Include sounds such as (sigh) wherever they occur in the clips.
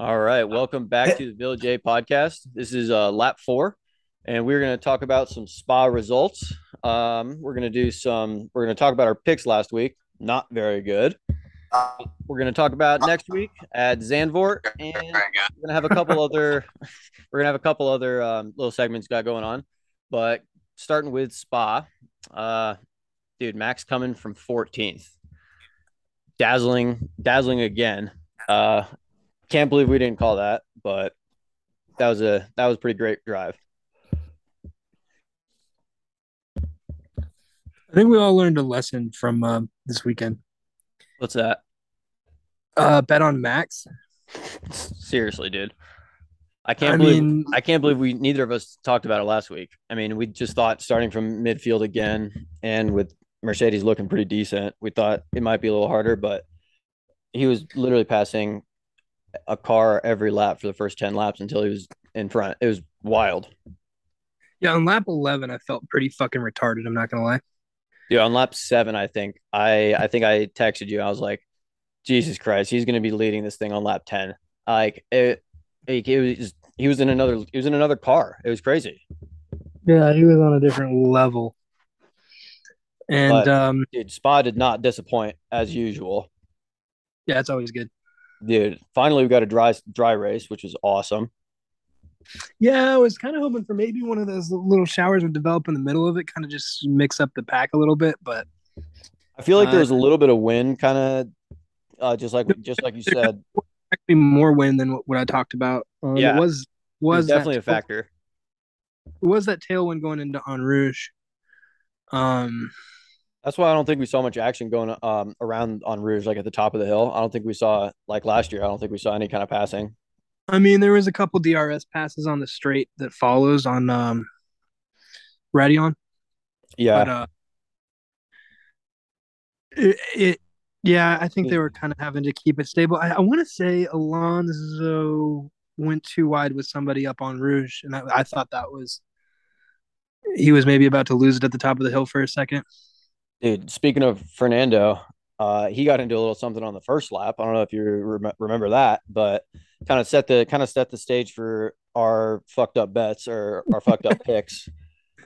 All right, welcome back to the Village A podcast. This is uh, lap four, and we're going to talk about some spa results. Um, we're going to do some. We're going to talk about our picks last week. Not very good. We're going to talk about next week at Zandvoort, and we're going to have a couple other. (laughs) We're going to have a couple other um, little segments got going on, but starting with spa. Uh, dude, Max coming from 14th, dazzling, dazzling again. Uh, can't believe we didn't call that, but that was a that was a pretty great drive. I think we all learned a lesson from uh, this weekend. What's that? Uh, bet on Max. Seriously, dude. I can't I believe mean- I can't believe we neither of us talked about it last week. I mean, we just thought starting from midfield again and with Mercedes looking pretty decent, we thought it might be a little harder, but he was literally passing a car every lap for the first 10 laps until he was in front. It was wild. Yeah, on lap eleven, I felt pretty fucking retarded. I'm not gonna lie. Yeah, on lap seven, I think I I think I texted you. I was like, Jesus Christ, he's gonna be leading this thing on lap 10. Like it, it, it was he was in another he was in another car. It was crazy. Yeah, he was on a different level. And But- um, Dude, Spa did not disappoint as usual. yeah, it's always good. Dude, finally we got a dry dry race, which was awesome. Yeah, I was kind of hoping for maybe one of those little showers would develop in the middle of it, kind of just mix up the pack a little bit. But I feel like there Uh, was a little bit of wind, kind of, uh, just like just like you said. actually, more wind than what, what I talked about. Um, Yeah. it was was that definitely a factor. Was that tailwind going into Eau Rouge? Um, That's why I don't think we saw much action going um around Eau Rouge, like at the top of the hill. I don't think we saw like last year. I don't think we saw any kind of passing. I mean, there was a couple DRS passes on the straight that follows on um Raidillon, Yeah, but uh, it, it yeah, I think they were kind of having to keep it stable. I, I want to say Alonso went too wide with somebody up on Rouge, and I, I thought that was he was maybe about to lose it at the top of the hill for a second. Dude. Speaking of Fernando, uh, he got into a little something on the first lap. I don't know if you rem- remember that, but kind of set the kind of set the stage for our fucked up bets or our fucked up picks.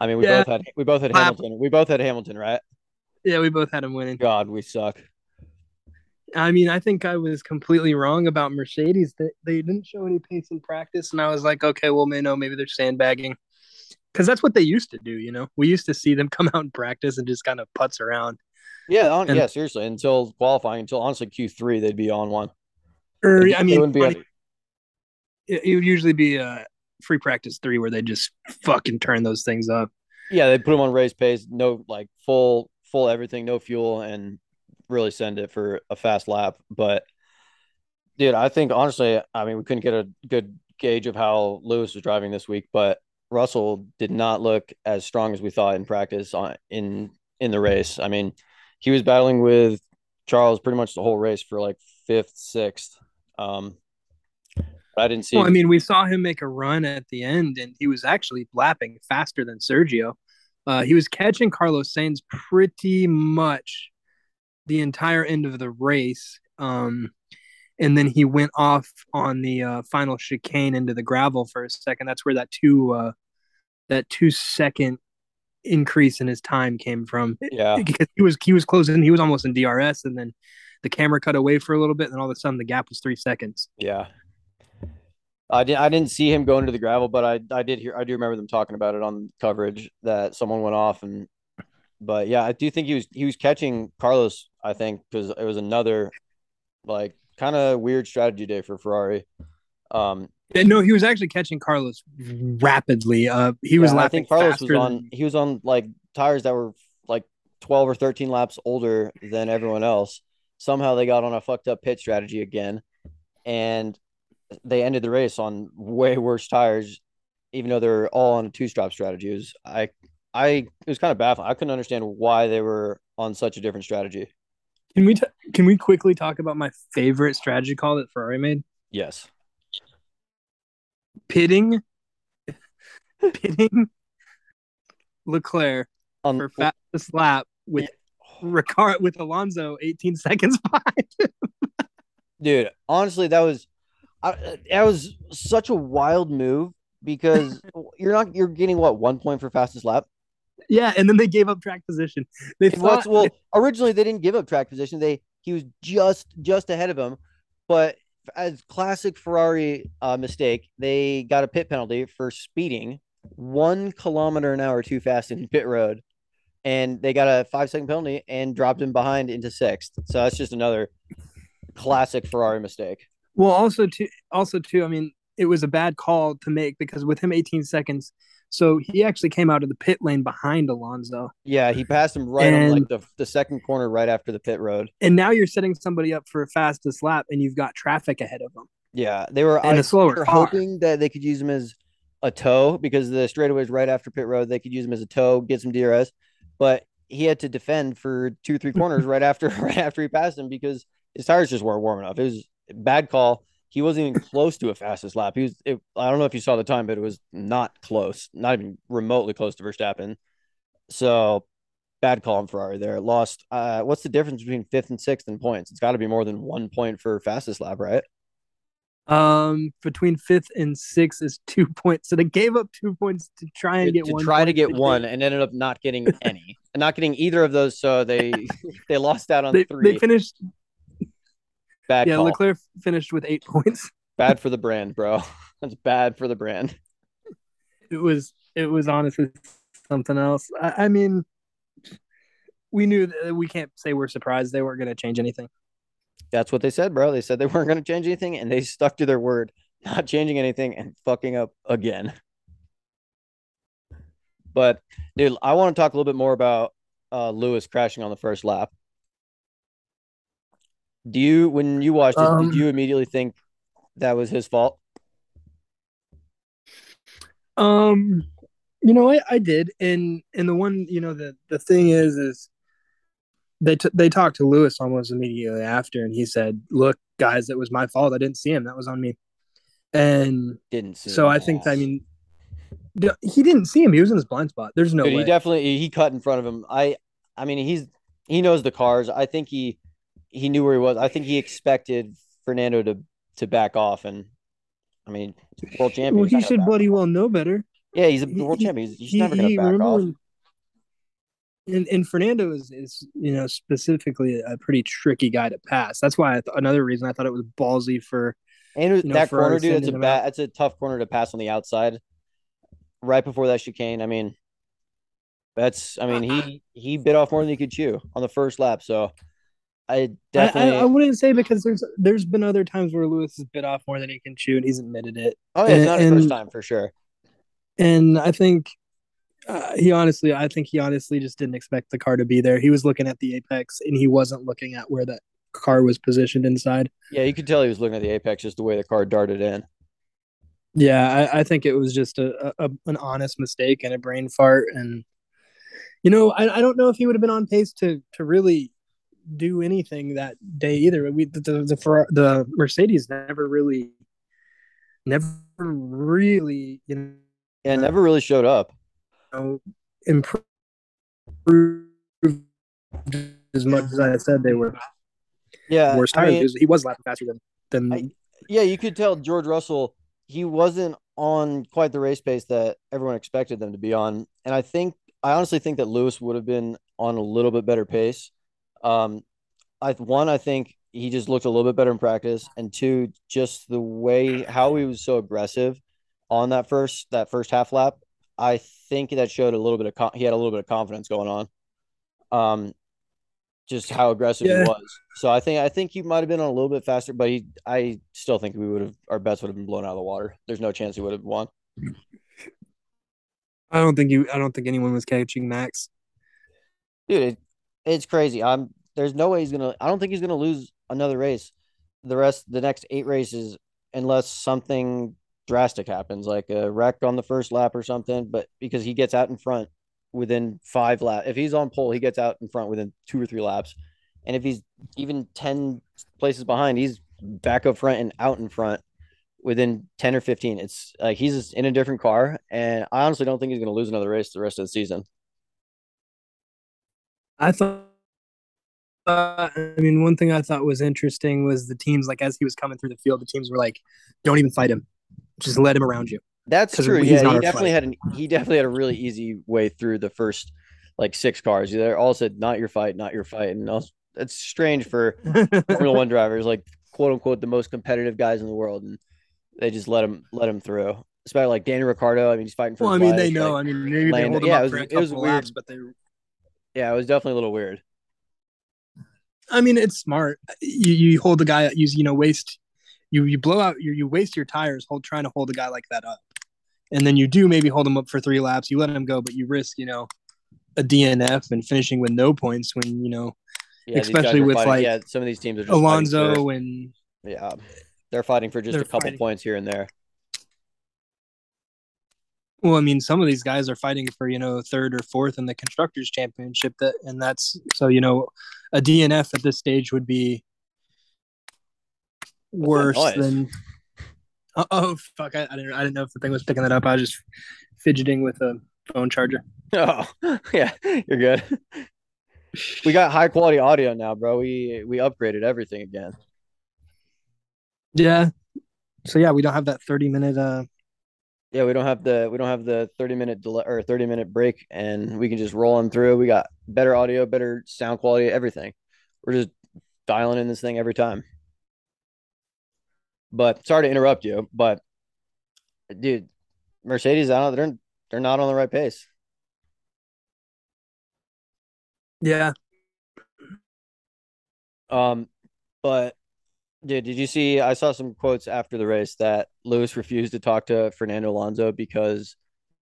I mean, we Yeah. both had we both had Hamilton. We both had Hamilton, right? Yeah, we both had him winning. God, we suck. I mean, I think I was completely wrong about Mercedes. They, they didn't show any pace in practice, and I was like, okay, well, may know maybe they're sandbagging, because that's what they used to do. You know, we used to see them (laughs) come out in practice and just kind of putz around. Yeah, on, And- yeah, seriously. Until qualifying, until honestly Q three, they'd be on one. Er, or I mean, wouldn't be funny- it, it would usually be a free practice three where they just fucking turn those things up. yeah, they put them on race pace, no like full full everything, no fuel, and really send it for a fast lap. But dude, I think honestly, I mean, we couldn't get a good gauge of how Lewis was driving this week, but Russell did not look as strong as we thought in practice on in in the race. I mean, he was battling with Charles pretty much the whole race for like fifth, sixth. Um, I didn't see. Well, I mean, we saw him make a run at the end, and he was actually lapping faster than Sergio. Uh, he was catching Carlos Sainz pretty much the entire end of the race. Um, and then he went off on the uh, final chicane into the gravel for a second. That's where that two uh, that two second increase in his time came from. yeah, (laughs) Because he was he was closing, he was almost in DRS, and then the camera cut away for a little bit, and then all of a sudden the gap was three seconds. Yeah. I didn't I didn't see him going to the gravel, but I I did hear I do remember them talking about it on coverage that someone went off and but yeah, I do think he was he was catching Carlos, I think, because it was another like kind of weird strategy day for Ferrari. Um no, he was actually catching Carlos rapidly. Uh, he was yeah, I think Carlos was on than- he was on like tires that were like 12 or 13 laps older than everyone else. Somehow they got on a fucked up pit strategy again and they ended the race on way worse tires even though they're all on a two strap strategy. It was I I it was kind of baffling. I couldn't understand why they were on such a different strategy. Can we t- can we quickly talk about my favorite strategy call that Ferrari made? Yes. Pitting, (laughs) pitting Leclerc On for fastest lap with (sighs) Ricard with Alonso 18 seconds (laughs) behind. dude, honestly that was I, that was such a wild move because (laughs) you're not you're getting what one point for fastest lap. Yeah, and then they gave up track position. They thought well originally they didn't give up track position. They he was just just ahead of him, but as classic Ferrari uh, mistake, they got a pit penalty for speeding one kilometer an hour too fast in pit road, and they got a five second penalty and dropped him behind into sixth. So that's just another classic Ferrari mistake. Well, also too, also too. I mean, it was a bad call to make because with him 18 seconds, so he actually came out of the pit lane behind Alonso. Yeah, he passed him right and, on like the, the second corner right after the pit road. And now you're setting somebody up for a fastest lap, and you've got traffic ahead of them. Yeah, they were and I, a slower they were hoping that they could use him as a tow because the straightaways right after pit road they could use him as a tow, get some DRS, but he had to defend for two three (laughs) corners right after (laughs) right after he passed him because his tires just weren't warm enough. It was bad call he wasn't even close to a fastest lap. He was. It, I don't know if you saw the time, but it was not close, not even remotely close to Verstappen. So bad call on Ferrari there. Lost. Uh, what's the difference between fifth and sixth in points? It's got to be more than one point for fastest lap, right? Um, between fifth and sixth is (laughs) two points. So they gave up two points to try and get to one. Try to get one, and ended up not getting any, not getting either of those. So they (laughs) they lost out on they, three. They finished Bad. Yeah, call. Leclerc finished with eight (laughs) points. bad for the brand, bro. (laughs) That's bad for the brand. It was. It was honestly something else. I, I mean, we knew that we can't say we're surprised they weren't going to change anything. That's what they said, bro. They said they weren't going to change anything, and they stuck to their word, not changing anything and fucking up again. But dude, I want to talk a little bit more about uh, Lewis crashing on the first lap. Do you, when you watched it, um, did you immediately think that was his fault? Um, you know, I, I did, and and the one, you know, the the thing is, is they t- they talked to Lewis almost immediately after, and he said, "Look, guys, it was my fault. I didn't see him. That was on me." And didn't see. So. I think, I mean, he didn't see him. He was in his blind spot. There's no Dude, way. He definitely he cut in front of him. I I mean, he's he knows the cars. I think he he knew where he was. I think he expected Fernando to to back off, and I mean, world champion. Well, he should bloody well know better. Yeah, he's a world he, champion. He's, he's he, never going to back off. When, and, and Fernando is, is, you know, specifically a pretty tricky guy to pass. That's why th- another reason I thought it was ballsy for. And you know, that corner, dude, it's a bad, it's a tough corner to pass on the outside. Right before that chicane, I mean, that's, I mean, he he bit off more than he could chew on the first lap. So I definitely. I, I, wouldn't say because there's there's been other times where Lewis has bit off more than he can chew, and he's admitted it. Oh yeah, it's not his first time for sure. And I think uh, he honestly, I think he honestly just didn't expect the car to be there. He was looking at the apex, and he wasn't looking at where that car was positioned inside. Yeah, you could tell he was looking at the apex just the way the car darted in. Yeah, I, I think it was just a, a, an honest mistake and a brain fart, and you know, I, I don't know if he would have been on pace to to really do anything that day either. We the the, the, the Mercedes never really, never really you know. Yeah, never really showed up. You know, improved as much as I had said they were. Yeah, worst I mean, he was lapping faster than than. I, yeah, you could tell George Russell he wasn't on quite the race pace that everyone expected them to be on, and I think I honestly think that Lewis would have been on a little bit better pace. Um, I one, I think he just looked a little bit better in practice, and two, just the way how he was so aggressive on that first that first half lap. I think that showed a little bit of he had a little bit of confidence going on. Um, just how aggressive yeah. he was. So I think I think he might have been on a little bit faster, but he I still think we would have our bets would have been blown out of the water. There's no chance he would have won. I don't think you I don't think anyone was catching Max. Dude, it, it's crazy. I'm there's no way he's gonna. I don't think he's gonna lose another race. The rest, the next eight races, unless something drastic happens, like a wreck on the first lap or something. But because he gets out in front within five laps, if he's on pole, he gets out in front within two or three laps. And if he's even ten places behind, he's back up front and out in front within 10 or 15. It's like he's in a different car. And I honestly don't think he's going to lose another race the rest of the season. I thought Uh, I mean, one thing I thought was interesting was the teams, like as he was coming through the field, the teams were like, "Don't even fight him, just let him around you." That's true. Yeah, he definitely fight. had an he definitely had a really easy way through the first like six cars. They all said, "Not your fight, not your fight," and was, it's strange for Formula One (laughs) drivers, like quote unquote the most competitive guys in the world, and they just let him let him through. Especially like Danny Ricciardo. I mean, he's fighting for. Well, I mean, life. they know. Like, I mean, maybe they hold him yeah, up it was, for a couple it was weird. laps, but they. Yeah, it was definitely a little weird. I mean, it's smart. You you hold the guy, you you know, waste you you blow out you you waste your tires hold trying to hold a guy like that up, and then you do maybe hold him up for three laps. You let him go, but you risk you know a DNF and finishing with no points when you know, yeah, especially with fighting, like yeah, some of these teams are Alonso for, and yeah, they're fighting for just a couple fighting. points here and there. Well, I mean, some of these guys are fighting for you know third or fourth in the constructors championship. That and that's so you know a DNF at this stage would be worse than. Oh, oh fuck! I, I, didn't. I didn't know if the thing was picking that up. I was just fidgeting with a phone charger. (laughs) Oh yeah, you're good. we got high quality audio now, bro. We we upgraded everything again. Yeah. So yeah, we don't have that 30 minute uh yeah, we don't have the we don't have the 30 minute delay or 30 minute break and we can just roll on through. We got better audio, better sound quality, everything. We're just dialing in this thing every time. But sorry to interrupt you, but dude, Mercedes, I don't they're they're not on the right pace. Yeah. Um, but dude, did you see? I saw some quotes after the race that Lewis refused to talk to Fernando Alonso because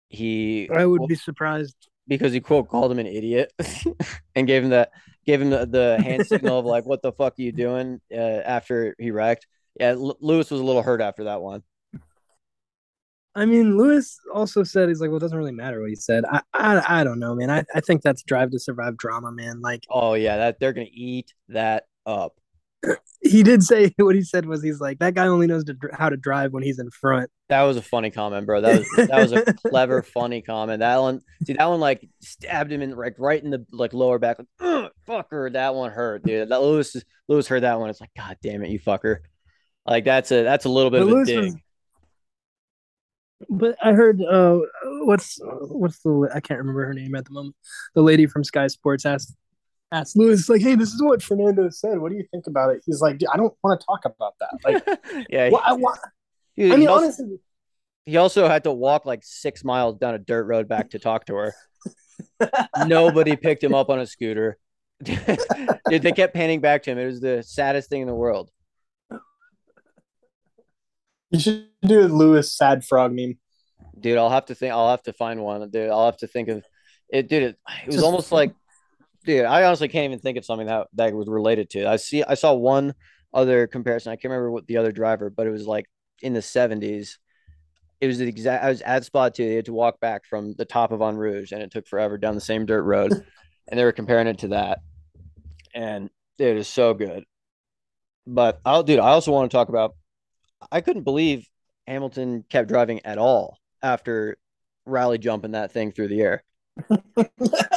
he. I would be surprised because he quote called him an idiot (laughs) and gave him that gave him the, the hand signal of like, "What the fuck are you doing?" Uh, after he wrecked yeah, L- Lewis was a little hurt after that one. I mean, Lewis also said he's like, well, it doesn't really matter what he said. I, I, I don't know, man. I, I think that's Drive to Survive drama, man. Like, oh yeah, that they're gonna eat that up. He did say (laughs) what he said was he's like that guy only knows to, how to drive when he's in front. That was a funny comment, bro. That was that was a (laughs) clever, funny comment. That one, see, that one like stabbed him in like right in the like lower back. Like, fucker, that one hurt, dude. That Lewis Lewis heard that one. It's like, god damn it, you fucker. Like that's a that's a little bit but of Lewis a dig. Was, but I heard uh what's what's the I can't remember her name at the moment. The lady from Sky Sports asked asked Lewis like, "Hey, this is what Fernando said. What do you think about it?" He's like, "I don't want to talk about that." Like, (laughs) yeah, why? Dude, I mean, also, honestly, he also had to walk like six miles down a dirt road back to talk to her. (laughs) Nobody picked him up on a scooter. Dude, (laughs) they kept panning back to him. It was the saddest thing in the world. You should do a Lewis sad frog meme. Dude, I'll have to think. I'll have to find one. Dude, I'll have to think of it. Dude, it, it was Just almost like, dude, I honestly can't even think of something that that was related to. I see. I saw one other comparison. I can't remember what the other driver, but it was like in the seventies. It was the exact. I was at spot two. They had to walk back from the top of Eau Rouge, and it took forever down the same dirt road. (laughs) and they were comparing it to that, and dude, it is so good. But I'll, dude, I also want to talk about I couldn't believe Hamilton kept driving at all after rally jumping that thing through the air. (laughs)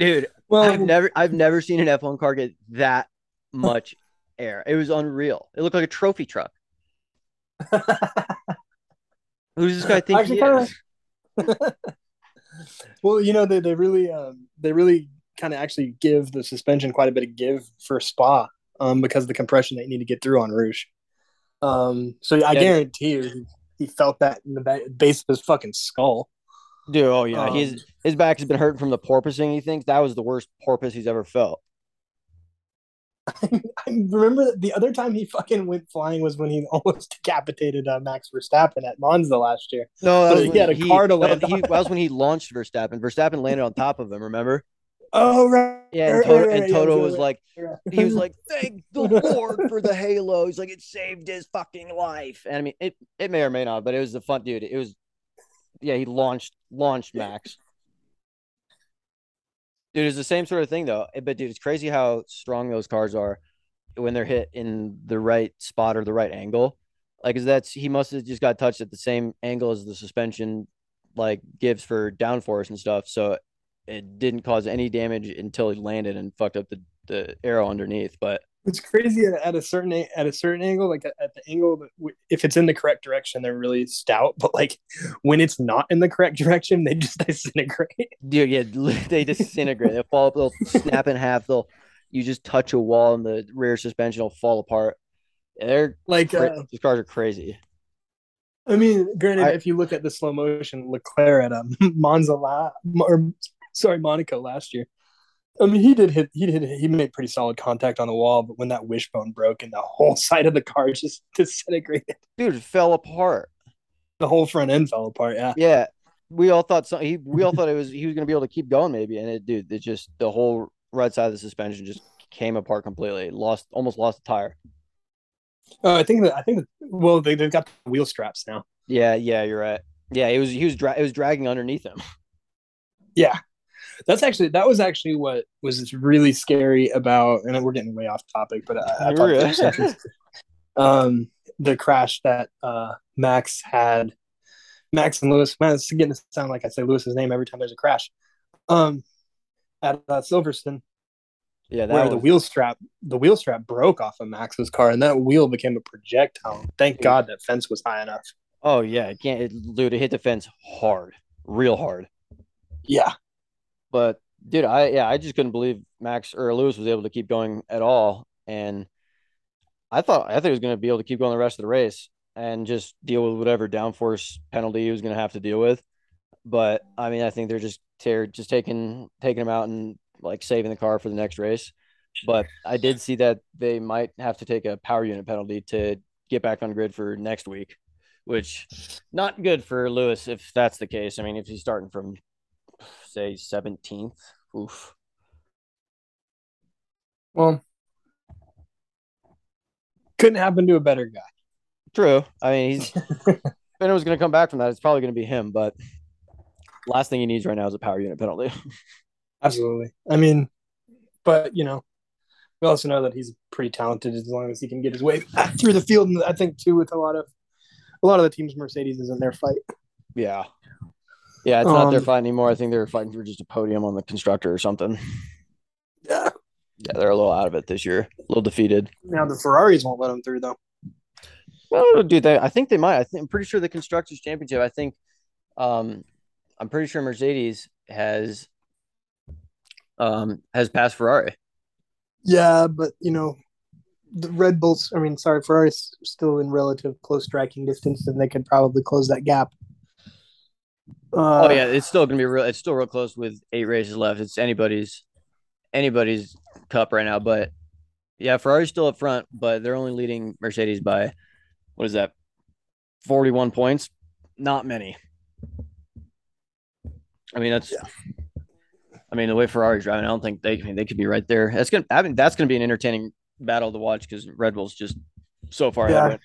Dude, well, I've never I've never seen an F1 car get that much air. It was unreal. It looked like a trophy truck. (laughs) Who's this guy think he is? (laughs) well, you know they they really um, they really kind of actually give the suspension quite a bit of give for Spa um, because of the compression they need to get through Eau Rouge. Um, so I yeah. guarantee you, he felt that in the base of his fucking skull. Dude, oh yeah, um, his his back has been hurting from the porpoising. He thinks that was the worst porpoise he's ever felt. (laughs) I, remember the other time he fucking went flying was when he (laughs) almost decapitated uh, Max Verstappen at Monza last year. No, he had a he, car to land. He, that was when he launched Verstappen. Verstappen landed on top of him. Remember? Oh right. Yeah, and Toto, right, and Toto was right, like, right. he was like, (laughs) "Thank the Lord for the Halo." He's like, "It saved his fucking life." And I mean, it it may or may not, but it was the fun, dude. It was, yeah, he launched launched Max. Dude, it's the same sort of thing though. Eh, but dude, it's crazy how strong those cars are when they're hit in the right spot or the right angle. Like, is that's he must have just got touched at the same angle as the suspension, like gives for downforce and stuff. So it didn't cause any damage until he landed and fucked up the, the arrow underneath. But it's crazy at, at a certain at a certain angle, like at, at the angle that if it's in the correct direction, they're really stout. But like when it's not in the correct direction, they just (laughs) disintegrate. Dude, yeah, (laughs) they disintegrate. They'll fall. up. They'll snap in half. They'll you just touch a wall and the rear suspension will fall apart. They're like uh, these cars are crazy. I mean, granted, I, if you look at the slow motion Leclerc at um, (laughs) Monza la, or sorry Monaco last year, I mean he did hit he did he made pretty solid contact on the wall, but when that wishbone broke and the whole (laughs) side of the car just disintegrated, dude, it fell apart. The whole front end fell apart. Yeah, yeah. We all thought so. He we all thought it was he was going to be able to keep going maybe, and it dude, it just the whole right side of the suspension just came apart completely. Lost almost lost a tire. Oh, I think that I think that, well they they've got wheel straps now. Yeah, yeah, you're right. Yeah, it was he was dra- it was dragging underneath him. Yeah, that's actually that was actually what was really scary about, and we're getting way off topic, but I, I (laughs) um, the crash that uh, Max had, Max and Lewis. Man, it's getting to sound like I say Lewis's name every time there's a crash. Um, at uh, Silverstone, yeah, where was... the wheel strap the wheel strap broke off of Max's car, and that wheel became a projectile. Thank God that fence was high enough. Oh yeah, it can't. It, dude, it hit the fence hard, real hard. Yeah, but dude, I yeah, I just couldn't believe Max or Lewis was able to keep going at all, and I thought I thought he was going to be able to keep going the rest of the race and just deal with whatever downforce penalty he was going to have to deal with. But I mean, I think they're just they're just taking taking him out and like saving the car for the next race. But I did see that they might have to take a power unit penalty to get back on grid for next week, which not good for Lewis if that's the case. I mean, if he's starting from say 17th, oof. Well, couldn't happen to a better guy. True. I mean, he's if anyone's going to come back from that, it's probably going to be him. But last thing he needs right now is a power unit penalty. (laughs) Absolutely. I mean, but you know, we also know that he's pretty talented as long as he can get his way through the field. And I think too, with a lot of a lot of the teams, Mercedes is in their fight. Yeah, yeah, it's um, not their fight anymore. I think they're fighting for just a podium on the constructor or something. Yeah, yeah, they're a little out of it this year, a little defeated. Now the Ferraris won't let them through though. Well, dude, they, I think they might. I think I'm pretty sure the constructors championship. I think, um, I'm pretty sure Mercedes has um, has passed Ferrari. Yeah, but you know, the Red Bulls. I mean, sorry, Ferrari's still in relative close striking distance, and they could probably close that gap. Uh, oh yeah, it's still gonna be real. It's still real close with eight races left. It's anybody's anybody's cup right now. But yeah, Ferrari's still up front, but they're only leading Mercedes by what is that? Forty-one points. Not many. I mean, that's yeah. I mean, the way Ferrari's driving, I don't think they I mean, they could be right there. That's gonna I mean that's gonna be an entertaining battle to watch because Red Bull's just so far yeah. ahead.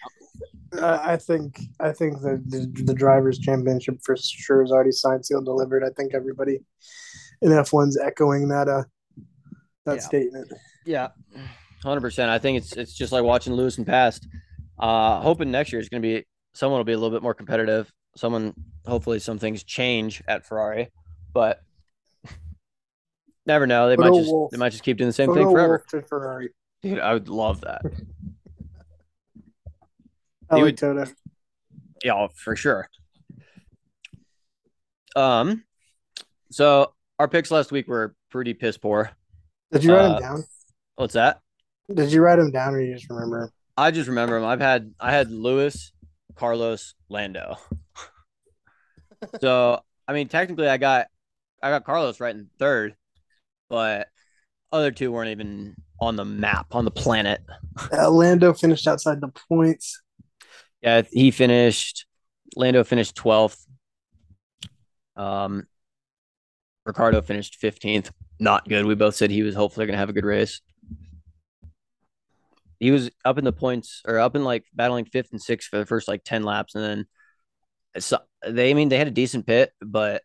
I think I think the, the, the drivers' championship for sure is already signed, sealed, delivered. I think everybody in F one's echoing that uh that yeah. statement. Yeah, hundred percent. I think it's it's just like watching Lewis and past. Uh, hoping next year is going to be someone will be a little bit more competitive. Someone, hopefully, some things change at Ferrari, but (laughs) Never know. They might just Wolf. they might just keep doing the same thing forever. Ferrari. Dude, I would love that. I like Toto. Yeah, for sure. Um, so our picks last week were pretty piss poor. Did you write uh, them down? What's that? Did you write them down, or you just remember? I just remember them. I've had I had Lewis, Carlos, Lando. so I mean, technically, I got I got Carlos right in third, but other two weren't even on the map on the planet. Uh, Lando finished outside the points. Yeah, he finished. Lando finished twelfth. Um, Ricciardo finished fifteenth. Not good. We both said he was hopefully going to have a good race. He was up in the points or up in like battling fifth and sixth for the first like ten laps, and then so they I mean they had a decent pit, but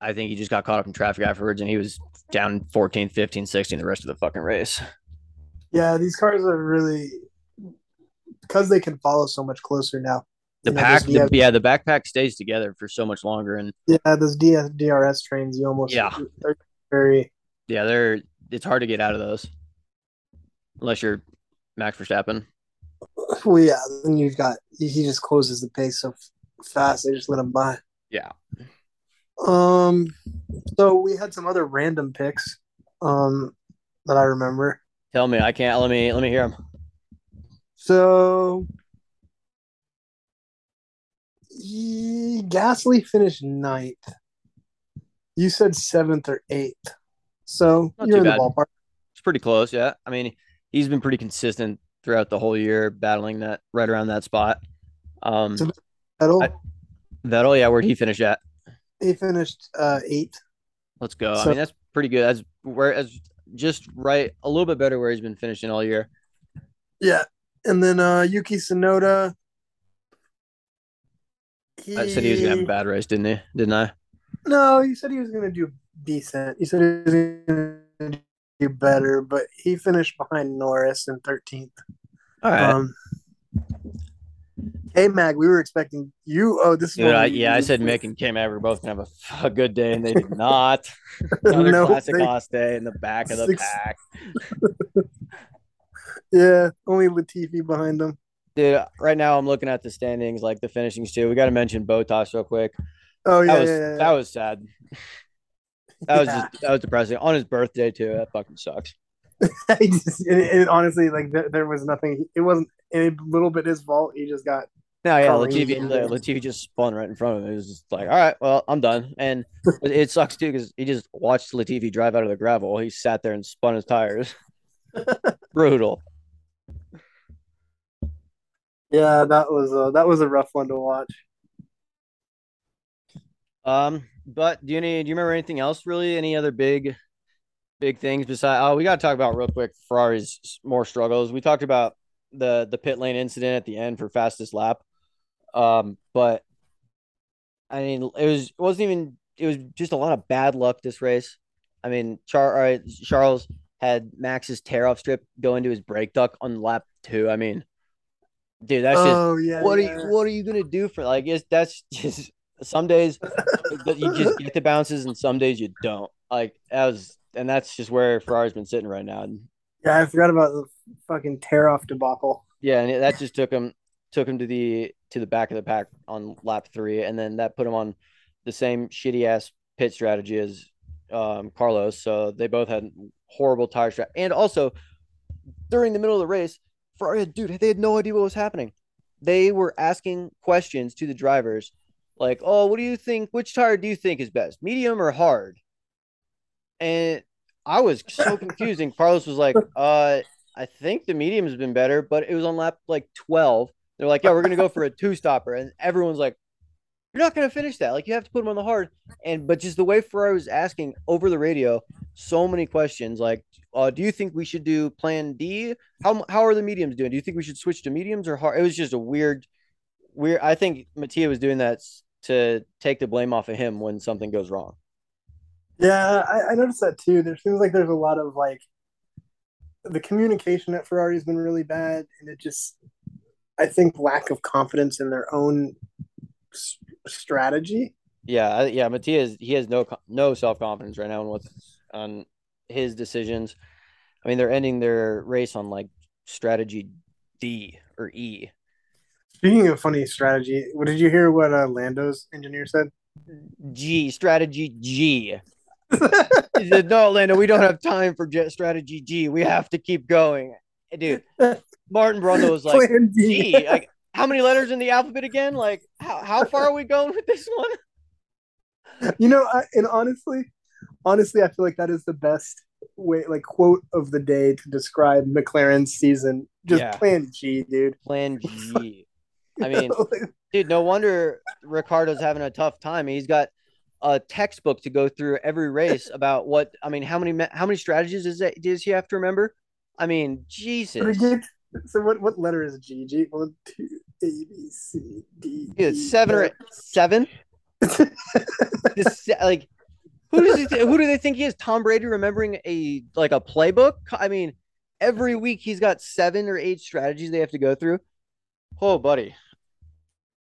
I think he just got caught up in traffic afterwards and he was down 14, 15, 16 the rest of the fucking race. Yeah, these cars are really because they can follow so much closer now. The you pack, know, the, yeah, the backpack stays together for so much longer, and yeah, those DS, DRS trains, you almost yeah, they're very yeah, they're it's hard to get out of those. unless you're Max Verstappen. Well, yeah. Then you've got he just closes the pace so fast. They just let him by. Yeah. Um. So we had some other random picks. Um, that I remember. Tell me, I can't. Let me let me hear them. So he, Gasly finished ninth. You said seventh or eighth. So Not you're in bad. the ballpark. It's pretty close. Yeah. I mean, he's been pretty consistent throughout the whole year, battling that right around that spot. Um, So- Vettel, I- Vettel, yeah, where'd he finish at? he finished uh, eighth. Let's go. I mean, that's pretty good. That's where as just right a little bit better where he's been finishing all year. Yeah. And then uh, Yuki Tsunoda. He, I said he was gonna have a bad race, didn't he? Didn't I? No, he said he was going to do decent. He said he was going to do better, but he finished behind Norris in 13th. All right. Um, hey, Mag, we were expecting you. Oh, this is Dude, I, yeah, I said Mick and K Mag were both gonna have a, a good day, and they did not. (laughs) Another No, classic they- day in the back of the Six- pack. (laughs) Yeah, only Latifi behind him. Dude, right now I'm looking at the standings, like the finishings too. We got to mention Bottas real quick. Oh yeah, That was yeah, yeah, that was sad. (laughs) That was Yeah. just that was depressing on his birthday too. That fucking sucks. (laughs) Just- and, and honestly, like there, there was nothing. It wasn't a little bit his fault. He just got No, yeah, Latifi, Latifi just spun right in front of him. It was just like, all right, well, I'm done. And it, it sucks too because he just watched Latifi drive out of the gravel. He sat there and spun his tires. (laughs) Brutal. Yeah. That was a, that was a rough one to watch. Um, but do you any do you remember anything else really? Any other big big things besides oh we gotta talk about real quick Ferrari's more struggles. We talked about the the pit lane incident at the end for fastest lap. Um, but I mean it was it wasn't even it was just a lot of bad luck this race. I mean Char Charles had Max's tear off strip go into his brake duct on lap two. I mean, dude, that's just oh yeah. what yeah. are you what are you gonna do for like it's that's (laughs) just some days you just get the bounces and some days you don't like that was and that's just where Ferrari's been sitting right now Yeah, I forgot about the fucking tear off debacle. yeah and that just took him took him to the to the back of the pack on lap three and then that put him on the same shitty ass pit strategy as um, Carlos so they both had horrible tire strap and also during the middle of the race Ferrari dude they had no idea what was happening they were asking questions to the drivers like, oh, what do you think? Which tire do you think is best, medium or hard? And I was so (laughs) confusing. Carlos was like, uh, I think the medium has been better, but it was on lap like 12. They're like, yeah, we're gonna go for a two stopper, and everyone's like, you're not gonna finish that. Like, you have to put them on the hard. And but just the way Ferrari was asking over the radio so many questions, like, uh, do you think we should do Plan D? How how are the mediums doing? Do you think we should switch to mediums or hard? It was just a weird, weird. I think Mattia was doing that to take the blame off of him when something goes wrong. Yeah, I, I noticed that too. There seems like there's a lot of like the communication at Ferrari has been really bad, and it just I think lack of confidence in their own strategy. Yeah, yeah. Mattia is he has no no self confidence right now on what's on his decisions. I mean, they're ending their race on like strategy D or E. Speaking of funny strategy, what did you hear? What uh, Lando's engineer said? G strategy G. He said, "No, Lando, we don't have time for jet strategy G. We have to keep going." Dude, Martin Brundle was like, (laughs) "G, like how many letters in the alphabet again? Like how how far are we going with this one?" (laughs) You know, I, and honestly, honestly, I feel like that is the best way, like quote of the day to describe McLaren's season. Just Yeah. Plan G, dude. Plan (laughs) G. I mean, dude, no wonder Ricciardo's having a tough time. He's got a textbook to go through every race about what I mean. How many how many strategies is that? Does he have to remember? I mean, Jesus. so what? What letter is G? G one, two, A, B, C, D. Dude, E, seven or seven. (laughs) This, like, who does he? Th- who do they think he is? Tom Brady remembering a like a playbook? I mean, every week he's got seven or eight strategies they have to go through. Oh, buddy.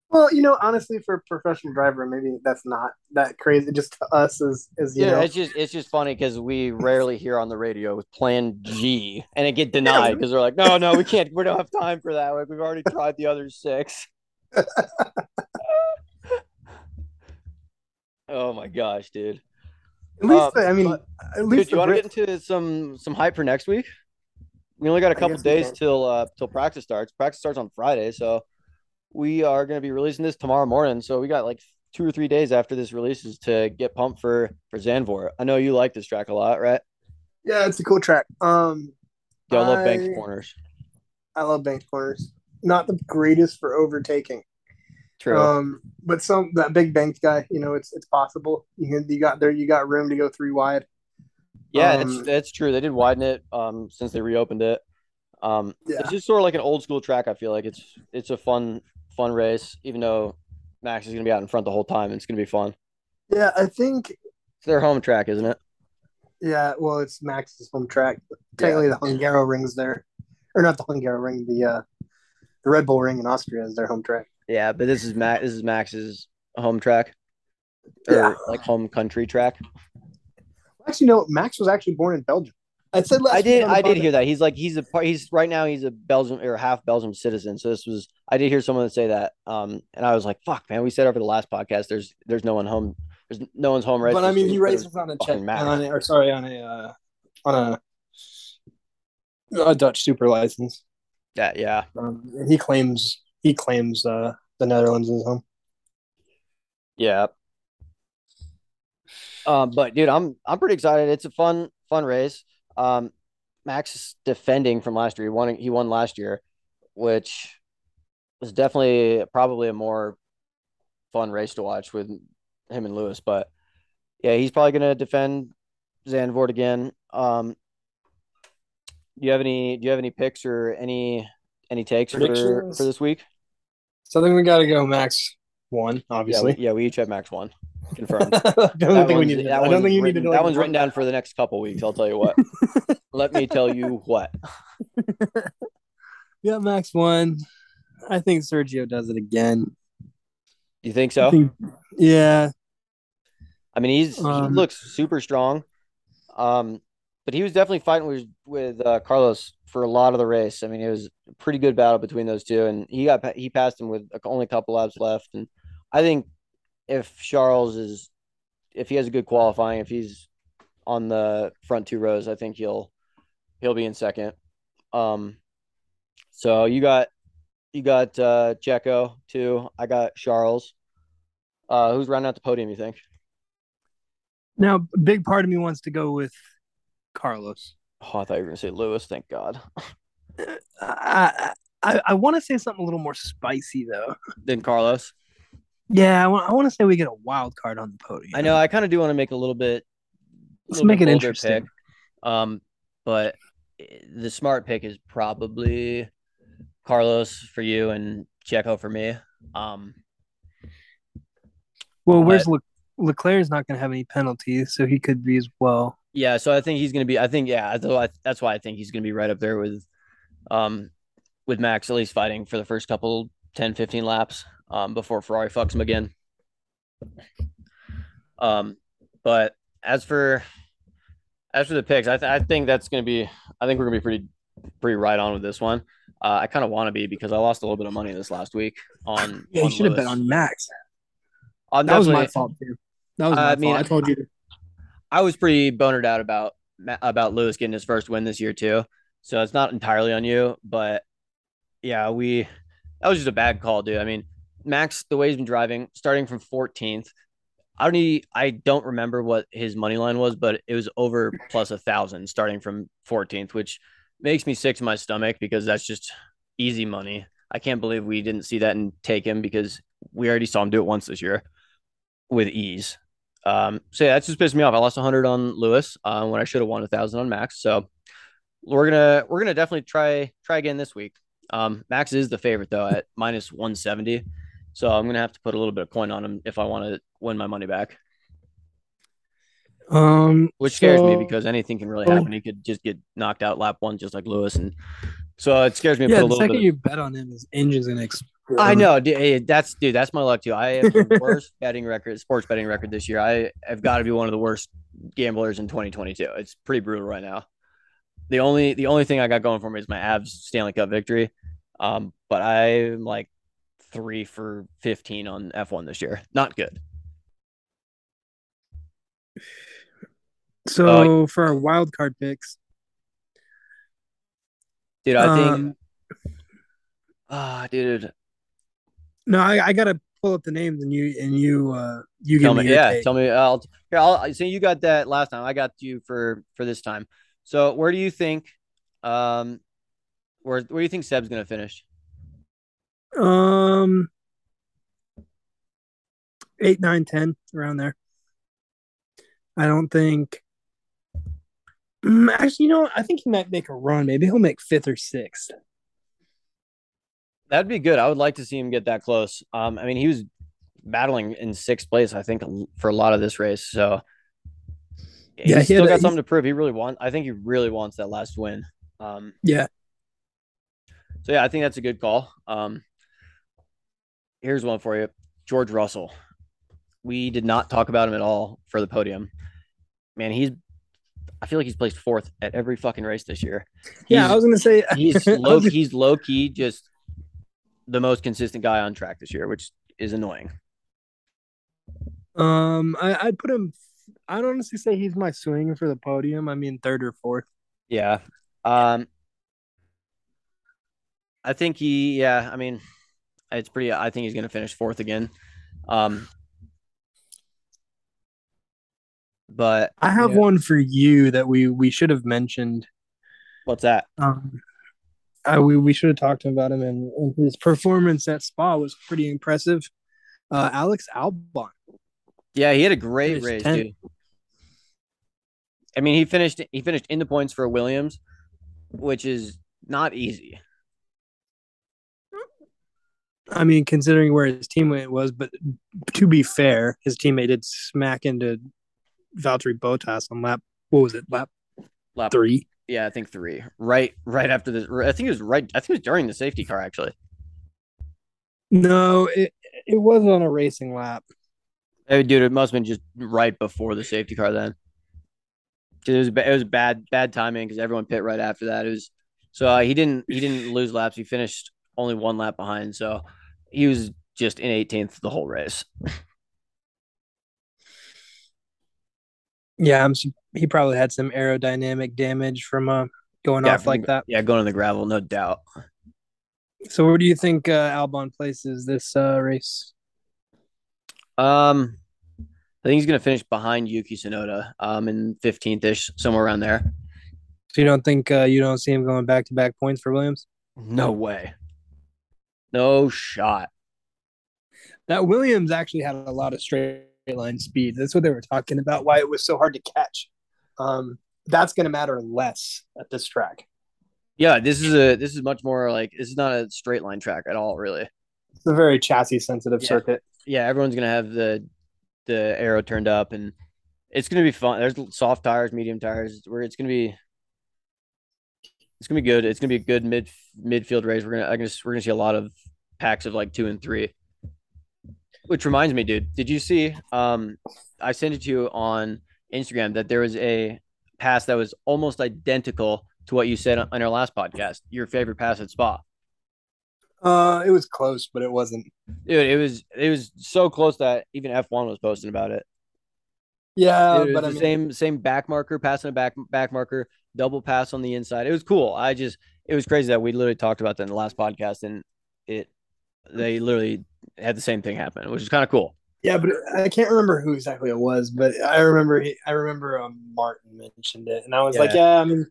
Well, you know, honestly, for a professional driver, maybe that's not that crazy. Just to us as as you Yeah, know, it's just it's just funny because we rarely hear on the radio with Plan G, and it get denied because they're like, no, no, we can't, we don't have time for that. Like we've already tried the other six. (laughs) oh my gosh, dude! at least uh, I mean, but- at least do you want to get into some some hype for next week? We only got a couple days till uh till practice starts. Practice starts on Friday, so we are going to be releasing this tomorrow morning. So we got like two or three days after this releases to get pumped for for Zandvoort. I know you like this track a lot, right? yeah, it's a cool track. Um, I love bank corners. I love bank corners. Not the greatest for overtaking. True. Um, but some that big bank guy, you know, it's it's possible. You can, you got there, you got room to go three wide. yeah, um, that's that's true. They did widen it um since they reopened it. Um, Yeah. it's just sort of like an old school track. I feel like it's it's a fun fun race, even though Max is going to be out in front the whole time. It's going to be fun. Yeah, I think It's their home track, isn't it? yeah. Well, it's Max's home track. Technically, the Hungaroring's there, or not the Hungaroring, the uh, the Red Bull ring in Austria is their home track. Yeah, but this is Max. This is Max's home track, or Yeah. like home country track. Actually, no, Max was actually born in Belgium. I said I did. I did hear that. He's like he's a part. He's right now. He's a Belgium or half Belgium citizen. So this was. I did hear someone say that. Um, and I was like, "Fuck, man." We said over the last podcast. There's there's no one home. There's no one's home. But I mean, he races on a check, on a, or sorry, on a uh, on a a Dutch super license. Yeah, yeah. Um, and he claims he claims uh, the Netherlands is home. Yeah. Um, but dude, I'm I'm pretty excited. It's a fun fun race. Um, Max is defending from last year. He won he won last year, which was definitely probably a more fun race to watch with him and Lewis. But yeah, he's probably gonna defend Zandvoort again. Um, do you have any do you have any picks or any any takes for for this week? So I think we got to go Max one, Yeah, obviously. we, yeah, we each have Max one confirmed. (laughs) I don't think we need to. I don't think you need written- to know. That one's written down for the next couple weeks. I'll tell you what. (laughs) Let me tell you what. (laughs) Yeah, Max one. I think Sergio does it again. You think I so? think- yeah, I mean, he's he Um, looks super strong. Um, but he was definitely fighting with with uh, Carlos for a lot of the race. I mean, it was a pretty good battle between those two, and he got he passed him with only a couple laps left. And I think if Charles is if he has a good qualifying, if he's on the front two rows, I think he'll he'll be in second. Um, so you got you got uh Checo too. I got Charles. Uh, who's running out the podium? You think? Now, a big part of me wants to go with Carlos. Oh, I thought you were gonna say Lewis. Thank God. I I, I want to say something a little more spicy though. Than Carlos. Yeah, I want I want to say we get a wild card on the podium. I know. I kind of do want to make a little bit. Let's little make bit it interesting. Pick. Um, but the smart pick is probably Carlos for you and Checo for me. Um, Well, where's Le- Leclerc's not going to have any penalties, so he could be as well. yeah. So I think he's gonna be. I think yeah. That's why I think he's gonna be right up there with, um, with Max at least fighting for the first couple 10, 15 laps. Um, before Ferrari fucks him again. Um, but as for as for the picks, I, th- I think that's going to be. I think we're going to be pretty pretty right on with this one. Uh, I kind of want to be because I lost a little bit of money this last week on. (laughs) Yeah, you should have bet on Max. I'm That was my fault too. That was I my mean, fault. I told you. I was pretty bonered out about about Lewis getting his first win this year too. So it's not entirely on you, but yeah, we that was just a bad call, dude. I mean, Max, the way he's been driving, starting from 14th, I don't I don't remember what his money line was, but it was over plus a thousand starting from 14th, which makes me sick to my stomach because that's just easy money. I can't believe we didn't see that and take him because we already saw him do it once this year with ease. Um, so yeah, that's just pissed me off. I lost 100 on Lewis uh, when I should have won a thousand on Max. So we're gonna we're gonna definitely try try again this week. Um, Max is the favorite though at minus 170. So I'm gonna have to put a little bit of coin on him if I want to win my money back, um, which scares me because anything can really happen. He could just get knocked out lap one, just like Lewis, and so it scares me. yeah, the second bit. you bet on him, his engine's going to explode. I know, dude, that's dude. That's my luck too. I have the (laughs) worst betting record, sports betting record this year. I have got to be one of the worst gamblers in 2022. It's pretty brutal right now. The only the only thing I got going for me is my Avs Stanley Cup victory. Um, but I'm like three for 15 on F1 this year. Not good. So uh, for our wild card picks, dude, I think, um, ah, uh, dude. No, I, I gotta pull up the names and you and you uh you tell me, me yeah, take. tell me. I'll here. I'll so you got that last time. I got you for for this time. So where do you think, um, where where do you think Seb's gonna finish? Um, eight, nine, ten, around there. I don't think. Mm, actually, you know, I think he might make a run. Maybe he'll make fifth or sixth. That'd be good. I would like to see him get that close. Um, I mean, he was battling in sixth place, I think, for a lot of this race. So he's yeah, he still got something to prove. He really wants. I think he really wants that last win. Um, yeah. So yeah, I think that's a good call. Um, here's one for you, George Russell. We did not talk about him at all for the podium. Man, he's. I feel like he's placed fourth at every fucking race this year. He's, yeah, I was gonna say he's (laughs) low. he's low key, just the most consistent guy on track this year, which is annoying. Um, I, would put him. I'd honestly say he's my swing for the podium. I mean, third or fourth. Yeah. Um, I think he. Yeah. I mean, it's pretty. I think he's going to finish fourth again. Um, but I have yeah. one for you that we we should have mentioned. What's that? Um, I, we we should have talked about him, and, and his performance at Spa was pretty impressive. Uh, Alex Albon. Yeah, he had a great race, 10th. dude. I mean, he finished he finished in the points for Williams, which is not easy. I mean, considering where his teammate was, but to be fair, his teammate did smack into Valtteri Bottas on lap. What was it? Lap, lap three. Yeah, I think three. Right, right after this. I think it was right. I think it was during the safety car actually. No, it it was on a racing lap. Hey, dude, it must have been just right before the safety car then. It was it was bad bad timing because everyone pit right after that. It was so uh, he didn't he didn't lose laps. He finished only one lap behind, so he was just in 18th the whole race. Yeah, I'm, he probably had some aerodynamic damage from uh, going yeah, off like that. Yeah, going on the gravel, no doubt. So, where do you think uh, Albon places this uh, race? Um, I think he's going to finish behind Yuki Tsunoda, um, in 15th ish, somewhere around there. So, you don't think uh, you don't see him going back to back points for Williams? No way. No shot. That Williams actually had a lot of straight line speed. That's what they were talking about. Why it was so hard to catch. Um, that's going to matter less at this track. Yeah, this is a this is much more like this is not a straight line track at all. Really, it's a very chassis sensitive yeah. circuit. Yeah, everyone's gonna have the the arrow turned up, and it's gonna be fun. There's soft tires, medium tires. Where it's gonna be it's gonna be good. It's gonna be a good mid midfield race. We're gonna I guess we're gonna see a lot of packs of like two and three. Which reminds me, dude, did you see? Um, I sent it to you on Instagram that there was a pass that was almost identical to what you said on our last podcast. Your favorite pass at Spa. Uh, it was close, but it wasn't. Dude, it was it was so close that even F one was posting about it. Yeah, Dude, but the I mean, same same back marker, passing a back back marker, double pass on the inside. It was cool. I just it was crazy that we literally talked about that in the last podcast, and it they literally had the same thing happen, which is kind of cool. Yeah, but I can't remember who exactly it was, but I remember I remember um, Martin mentioned it, and I was yeah. like, yeah, I mean,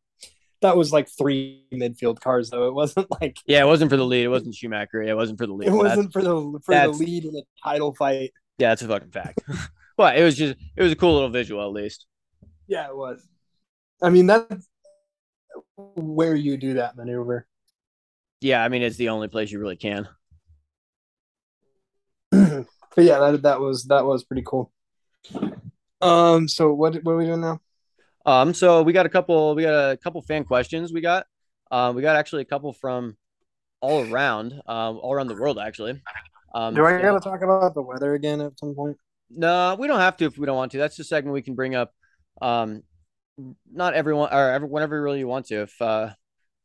that was like three midfield cars, though. It wasn't (laughs) like yeah, it wasn't for the lead. It wasn't Schumacher. It wasn't for the lead. It wasn't for the for the lead in the title fight. Yeah, that's a fucking fact. (laughs) but it was just it was a cool little visual, at least. Yeah, it was. I mean, that's where you do that maneuver. Yeah, I mean, it's the only place you really can. (clears throat) but yeah, that that was that was pretty cool. Um, so what what are we doing now? Um, so we got a couple we got a couple fan questions we got. Um, we got actually a couple from all around, um, all around the world actually. Um, Do I so- gotta talk about the weather again at some point? No, we don't have to if we don't want to. That's the segment we can bring up. Um, not everyone or every, whenever really you want to. If uh,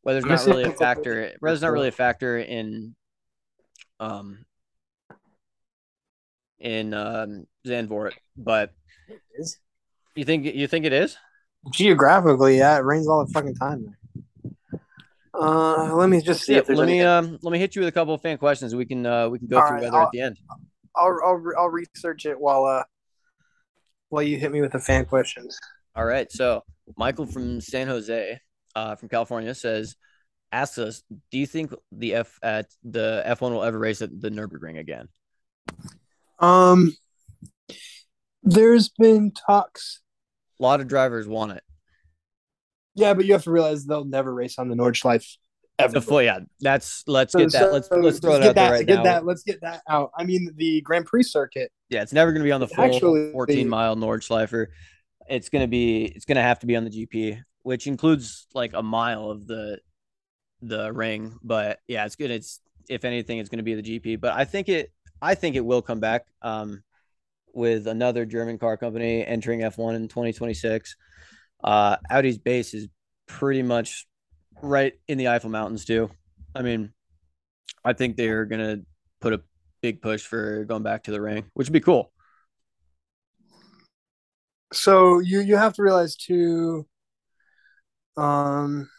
weather's not really a factor, weather's not really a factor in um in um Zandvoort, but you think you think it is? Geographically, yeah, it rains all the fucking time. Uh, let me just see Yeah, let me any. um let me hit you with a couple of fan questions. We can uh we can go All through right, weather I'll- at the end. I'll, I'll re- I'll research it while uh while you hit me with the fan questions. All right. So Michael from San Jose, uh, from California, says, asks us, do you think the F at the F one will ever race at the Nurburgring again? Um, there's been talks. A lot of drivers want it. Yeah, but you have to realize they'll never race on the Nordschleife ever. The full, yeah. That's let's So- get that. so let's let's throw it out that, there right get now. That, let's get that out. I mean, the Grand Prix circuit. Yeah, it's never going to be on the full Actually- 14 mile Nordschleife. It's to be it's to have to be on the GP, which includes like a mile of the the ring. But yeah, it's good. It's if anything, it's to be the GP. But I think it I think it will come back um, with another German car company entering F1 in 2026. Uh, Audi's base is pretty much right in the Eifel Mountains too. I mean, I think they're to put a big push for going back to the ring, which would be cool. So you you have to realize too. Um,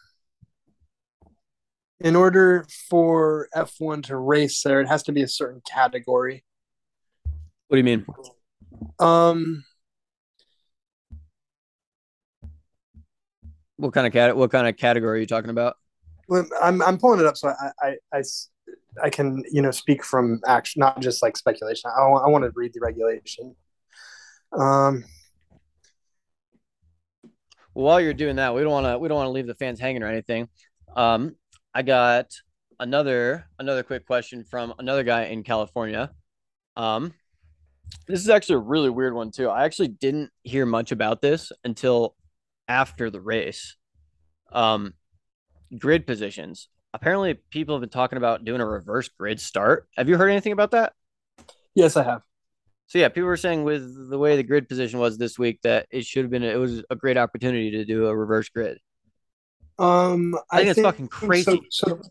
in order for F1 to race there, it has to be a certain category. What do you mean? Um, What kind of cat? What kind of category are you talking about? Well, I'm I'm pulling it up so I I I can you know speak from action, not just like speculation. I want, I want to read the regulation. Um, while you're doing that, we don't want to we don't want to leave the fans hanging or anything. Um, I got another another quick question from another guy in California. Um, this is actually a really weird one too. I actually didn't hear much about this until after the race. Um, grid positions. Apparently, people have been talking about doing a reverse grid start. Have you heard anything about that? yes, I have. So yeah, people were saying with the way the grid position was this week that it should have been it was a great opportunity to do a reverse grid. Um, I think it's fucking crazy. So, so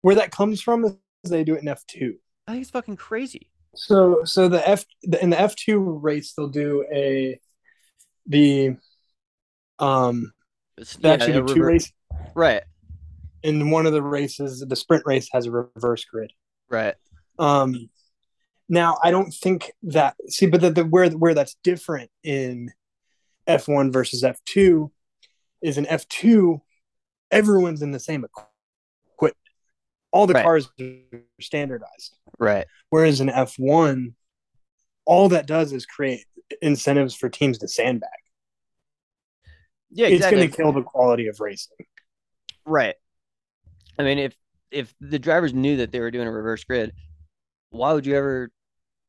where that comes from is they do it in F two. I think it's fucking crazy. So so the F in the F two race they'll do a the um they yeah, actually two races. Right, In one of the races, the sprint race has a reverse grid. right. Um, now I don't think that see, but the, the where where that's different in F one versus F two is in F two, everyone's in the same equipment. All the Right. cars are standardized. Right. Whereas in F one, all that does is create incentives for teams to sandbag. Yeah, It's going to kill the quality of racing. Right. I mean, if if the drivers knew that they were doing a reverse grid, why would you ever